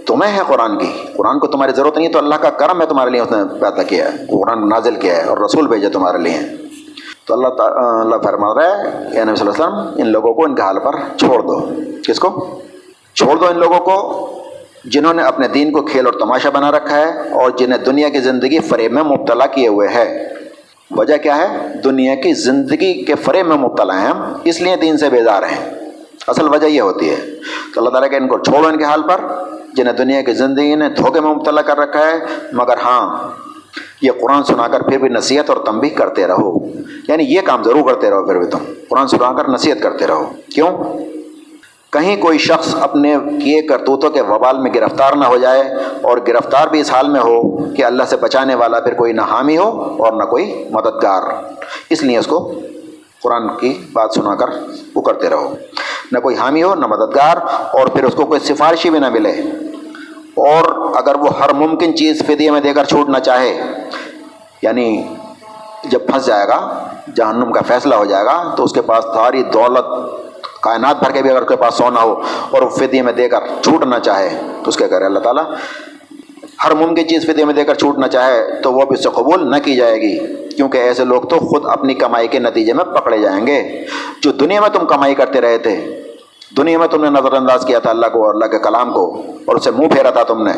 [SPEAKER 1] تمہیں ہے قرآن کی۔ قرآن کو تمہاری ضرورت نہیں ہے تو اللہ کا کرم ہے تمہارے لیے اس نے پیدا کیا ہے۔ قرآن نازل کیا ہے اور رسول بھیجے تمہارے لیے۔ تو اللہ تعالیٰ اللہ فرما رہا ہے یا نبی صلی اللہ علیہ وسلم، ان لوگوں کو ان کے حال پر چھوڑ دو۔ کس کو؟ چھوڑ دو ان لوگوں کو جنہوں نے اپنے دین کو کھیل اور تماشا بنا رکھا ہے اور جنہیں دنیا کی زندگی فریب میں مبتلا کیے ہوئے ہے۔ وجہ کیا ہے؟ دنیا کی زندگی کے فریب میں مبتلا ہیں ہم، اس لیے دین سے بیدار ہیں۔ اصل وجہ یہ ہوتی ہے تو اللہ تعالیٰ کہ ان کو چھوڑو ان کے حال پر، جنہیں دنیا کی زندگی نے دھوکے میں مبتلا کر رکھا ہے، مگر ہاں یہ قرآن سنا کر پھر بھی نصیحت اور تنبیہ کرتے رہو۔ یعنی یہ کام ضرور کرتے رہو پھر بھی تم۔ قرآن سنا کر نصیحت کرتے رہو۔ کیوں؟ کہیں کوئی شخص اپنے کیے کرتوتوں کے وبال میں گرفتار نہ ہو جائے اور گرفتار بھی اس حال میں ہو کہ اللہ سے بچانے والا پھر کوئی نہ حامی ہو اور نہ کوئی مددگار۔ اس لیے اس کو قرآن کی بات سنا کر وہ کرتے رہو۔ نہ کوئی حامی ہو، نہ مددگار، اور پھر اس کو کوئی سفارشی بھی نہ ملے۔ اور اگر وہ ہر ممکن چیز فدیے میں دے کر چھوٹنا چاہے یعنی جب پھنس جائے گا، جہنم کا فیصلہ ہو جائے گا، تو اس کے پاس ساری دولت کائنات بھر کے بھی اگر اس کے پاس سونا ہو اور وہ فدیے میں دے کر چھوٹنا چاہے، تو اس کے کرے اللہ تعالیٰ ہر ممکن چیز فدیے میں دے کر چھوٹنا چاہے تو وہ بھی اس سے قبول نہ کی جائے گی۔ کیونکہ ایسے لوگ تو خود اپنی کمائی کے نتیجے میں پکڑے جائیں گے۔ جو دنیا میں تم کمائی کرتے رہے تھے، دنیا میں تم نے نظر انداز کیا تھا اللہ کو اور اللہ کے کلام کو اور اسے منہ پھیرا تھا تم نے۔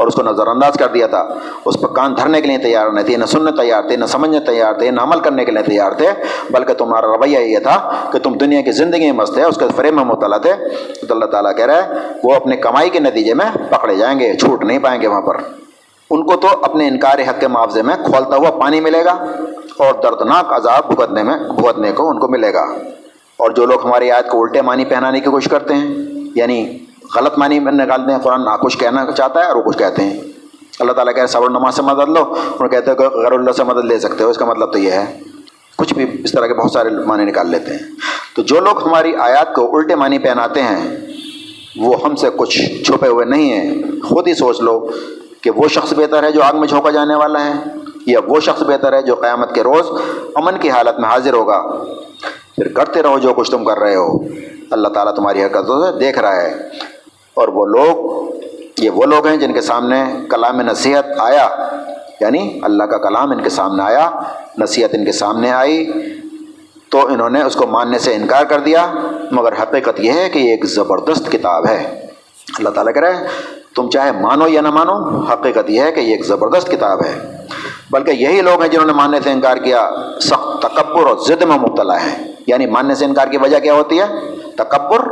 [SPEAKER 1] اور اس کو نظر انداز کر دیا تھا۔ اس پر کان دھرنے کے لیے تیار نہیں تھے، نہ سننے تیار تھے، نہ سمجھنے تیار تھے، نہ عمل کرنے کے لیے تیار تھے، بلکہ تمہارا رویہ یہ تھا کہ تم دنیا کی زندگی میں مست ہے اس کے فریم میں مطالعہ تھے۔ تو اللہ تعالیٰ کہہ رہا ہے، وہ اپنے کمائی کے نتیجے میں پکڑے جائیں گے، چھوٹ نہیں پائیں گے وہاں پر۔ ان کو تو اپنے انکار حق کے معاوضے میں کھولتا ہوا پانی ملے گا اور دردناک عذاب بھگتنے میں، بھگتنے کو ان کو ملے گا۔ اور جو لوگ ہماری آیت کو الٹے معنی پہنانے کی کوشش کرتے ہیں یعنی غلط معنی میں نکالتے ہیں قرآن نہ کچھ کہنا چاہتا ہے اور وہ کچھ کہتے ہیں۔ اللہ تعالیٰ کہہ صبر نماز سے مدد لو۔ اور کہتے ہیں کہ غیر اللہ سے مدد لے سکتے ہو، اس کا مطلب تو یہ ہے۔ کچھ بھی اس طرح کے بہت سارے معنی نکال لیتے ہیں۔ تو جو لوگ ہماری آیات کو الٹے معنی پہناتے ہیں، وہ ہم سے کچھ چھپے ہوئے نہیں ہیں۔ خود ہی سوچ لو کہ وہ شخص بہتر ہے جو آگ میں جھونکا جانے والا ہے، یا وہ شخص بہتر ہے جو قیامت کے روز امن کی حالت میں حاضر ہوگا۔ پھر کرتے رہو جو کچھ تم کر رہے ہو۔ اللہ تعالیٰ تمہاری حرکتوں سے دیکھ رہا ہے۔ اور وہ لوگ، یہ وہ لوگ ہیں جن کے سامنے کلام نصیحت آیا یعنی اللہ کا کلام ان کے سامنے آیا، نصیحت ان کے سامنے آئی، تو انہوں نے اس کو ماننے سے انکار کر دیا۔ مگر حقیقت یہ ہے کہ یہ ایک زبردست کتاب ہے۔ اللہ تعالیٰ کہہ رہے ہیں تم چاہے مانو یا نہ مانو، حقیقت یہ ہے کہ یہ ایک زبردست کتاب ہے۔ بلکہ یہی لوگ ہیں جنہوں نے ماننے سے انکار کیا، سخت تکبر اور ضد میں مبتلا ہے یعنی ماننے سے انکار کی وجہ کیا ہوتی ہے؟ تکبر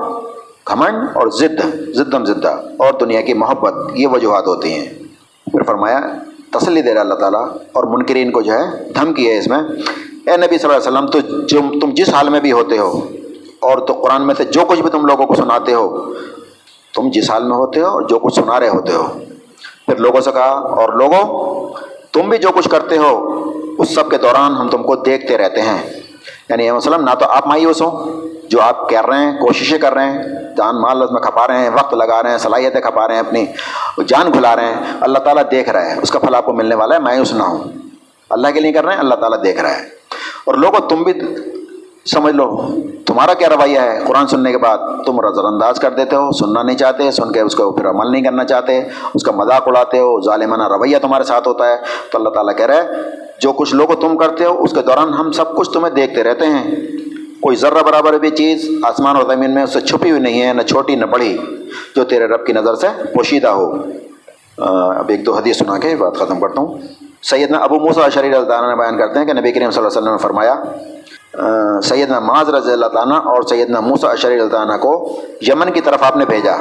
[SPEAKER 1] گھمنڈ اور ضد، ضدم زدہ اور دنیا کی محبت، یہ وجوہات ہوتی ہیں۔ پھر فرمایا، تسلی دے رہا اللہ تعالیٰ اور منکرین کو جو ہے دھمکی ہے اس میں۔ اے نبی صلی اللہ علیہ وسلم، تو جو تم جس حال میں بھی ہوتے ہو اور تو قرآن میں سے جو کچھ بھی تم لوگوں کو سناتے ہو، تم جس حال میں ہوتے ہو اور جو کچھ سنا رہے ہوتے ہو۔ پھر لوگوں سے کہا، اور لوگوں، تم بھی جو کچھ کرتے ہو، اس سب کے دوران ہم تم کو دیکھتے رہتے ہیں۔ یعنی وسلم، نہ تو آپ مایوس ہوں، جو آپ کر رہے ہیں، کوششیں کر رہے ہیں، جان مال میں کھپا رہے ہیں، وقت لگا رہے ہیں، صلاحیتیں کھپا رہے ہیں، اپنی جان کھلا رہے ہیں، اللہ تعالیٰ دیکھ رہا ہے، اس کا پھل آپ کو ملنے والا ہے، مایوس نہ ہوں۔ اللہ کے لیے کر رہے ہیں، اللہ تعالیٰ دیکھ رہا ہے۔ اور لوگوں، تم بھی سمجھ لو، تمہارا کیا رویہ ہے؟ قرآن سننے کے بعد تم نظر انداز کر دیتے ہو، سننا نہیں چاہتے، سن کے اس کو پھر عمل نہیں کرنا چاہتے، اس کا مذاق اڑاتے ہو، ظالمانہ رویہ تمہارے ساتھ ہوتا ہے۔ تو اللہ تعالیٰ کہہ رہا ہے، جو کچھ لوگ تم کرتے ہو، اس کے دوران ہم سب کچھ تمہیں دیکھتے رہتے ہیں۔ کوئی ذرہ برابر بھی چیز آسمان اور زمین میں اس سے چھپی ہوئی نہیں ہے، نہ چھوٹی نہ بڑی، جو تیرے رب کی نظر سے پوشیدہ ہو۔ اب ایک دو حدیث سنا کے بات ختم کرتا ہوں۔ سیدنا ابو موسیٰ شریف اللہ تعالیٰ نے بیان کرتے ہیں کہ نبی کریم صلی اللہ علیہ وسلم نے فرمایا سیدنا معاذ رضی اللہ تعالیٰ اور سیدنا موسا اشری اللہ تعالیٰ کو یمن کی طرف آپ نے بھیجا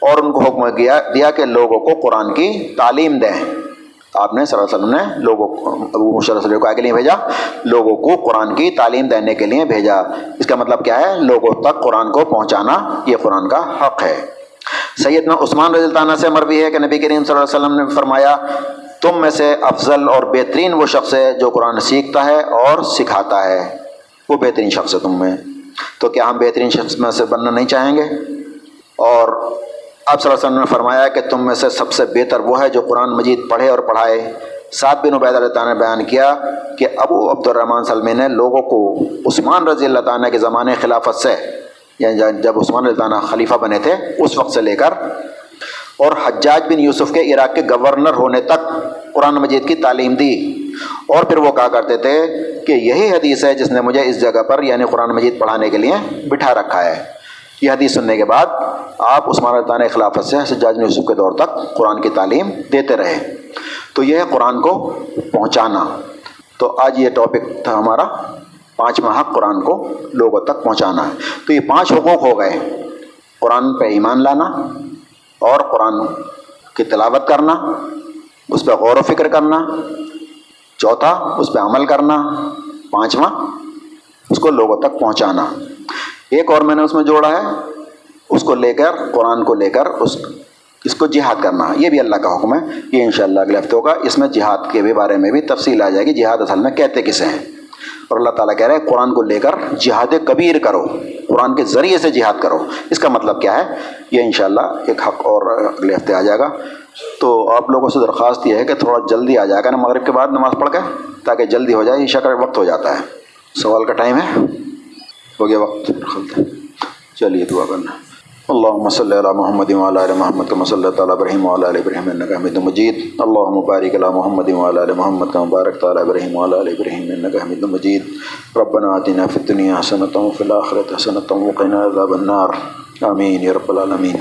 [SPEAKER 1] اور ان کو حکم کیا، دیا کہ لوگوں کو قرآن کی تعلیم دیں۔ آپ نے صلی اللہ علیہ وسلم نے لوگوں کو، ابو وسلم کو آگے لیے بھیجا، لوگوں کو قرآن کی تعلیم دینے کے لیے بھیجا۔ اس کا مطلب کیا ہے؟ لوگوں تک قرآن کو پہنچانا، یہ قرآن کا حق ہے۔ سیدنا عثمان رضی اللہ عنہ سے مربی ہے کہ نبی کریم صلی اللہ علیہ وسلم نے فرمایا، تم میں سے افضل اور بہترین وہ شخص ہے جو قرآن سیکھتا ہے اور سکھاتا ہے۔ وہ بہترین شخص ہے تم میں۔ تو کیا ہم بہترین شخص میں سے بننا نہیں چاہیں گے؟ اور اب صلی اللہ علیہ وسلم نے فرمایا کہ تم میں سے سب سے بہتر وہ ہے جو قرآن مجید پڑھے اور پڑھائے۔ سات بن عبید اللہ تعالیٰ نے بیان کیا کہ ابو عبد الرحمٰن سلمی نے لوگوں کو عثمان رضی اللہ تعالیٰ کے زمانے خلافت سے یعنی جب عثمان رضی اللہ خلیفہ بنے تھے، اس وقت سے لے کر اور حجاج بن یوسف کے عراق کے گورنر ہونے تک قرآن مجید کی تعلیم دی۔ اور پھر وہ کہا کرتے تھے کہ یہی حدیث ہے جس نے مجھے اس جگہ پر یعنی قرآن مجید پڑھانے کے لیے بٹھا رکھا ہے۔ یہ حدیث سننے کے بعد آپ عثمان اللہ خلافت سے سجاج یوسف کے دور تک قرآن کی تعلیم دیتے رہے۔ تو یہ ہے قرآن کو پہنچانا۔ تو آج یہ ٹاپک تھا ہمارا پانچواں حق قرآن کو لوگوں تک پہنچانا۔ ہے تو یہ پانچ حقوق ہو گئے۔ قرآن پہ ایمان لانا اور قرآن کی تلاوت کرنا، اس پہ غور و فکر کرنا چوتھا، اس پہ عمل کرنا، پانچواں، اس کو لوگوں تک پہنچانا۔ ایک اور میں نے اس میں جوڑا ہے، اس کو لے کر، قرآن کو لے کر، اس اس کو جہاد کرنا۔ یہ بھی اللہ کا حکم ہے، یہ انشاءاللہ اگلے ہفتے ہوگا۔ اس میں جہاد کے بھی بارے میں بھی تفصیل آ جائے گی، جہاد اصل میں کہتے کسے ہیں۔ اور اللہ تعالیٰ کہہ رہے ہیں قرآن کو لے کر جہاد کبیر کرو۔ قرآن کے ذریعے سے جہاد کرو۔ اس کا مطلب کیا ہے؟ یہ انشاءاللہ ایک حق اور اگلے ہفتے آ جائے گا۔ تو آپ لوگوں سے درخواست یہ ہے کہ تھوڑا جلدی آ جائے گا نا مغرب کے بعد نماز پڑھ کے، تاکہ جلدی ہو جائے، عشاء کا وقت ہو جاتا ہے۔ سوال کا ٹائم ہے۔ ہو گیا وقت چلیے دعا کرنا۔ اللهم صل على محمد وعلى ال محمد كما صليت على ابراهيم وعلى ال ابراهيم انك حميد مجيد اللهم بارك على محمد وعلى ال محمد كما باركت على ابراهيم وعلى ال ابراهيم انك حميد مجيد ربنا آتنا في الدنيا حسنة وفي الآخرة حسنة وقنا عذاب النار۔ آمين يا رب العالمين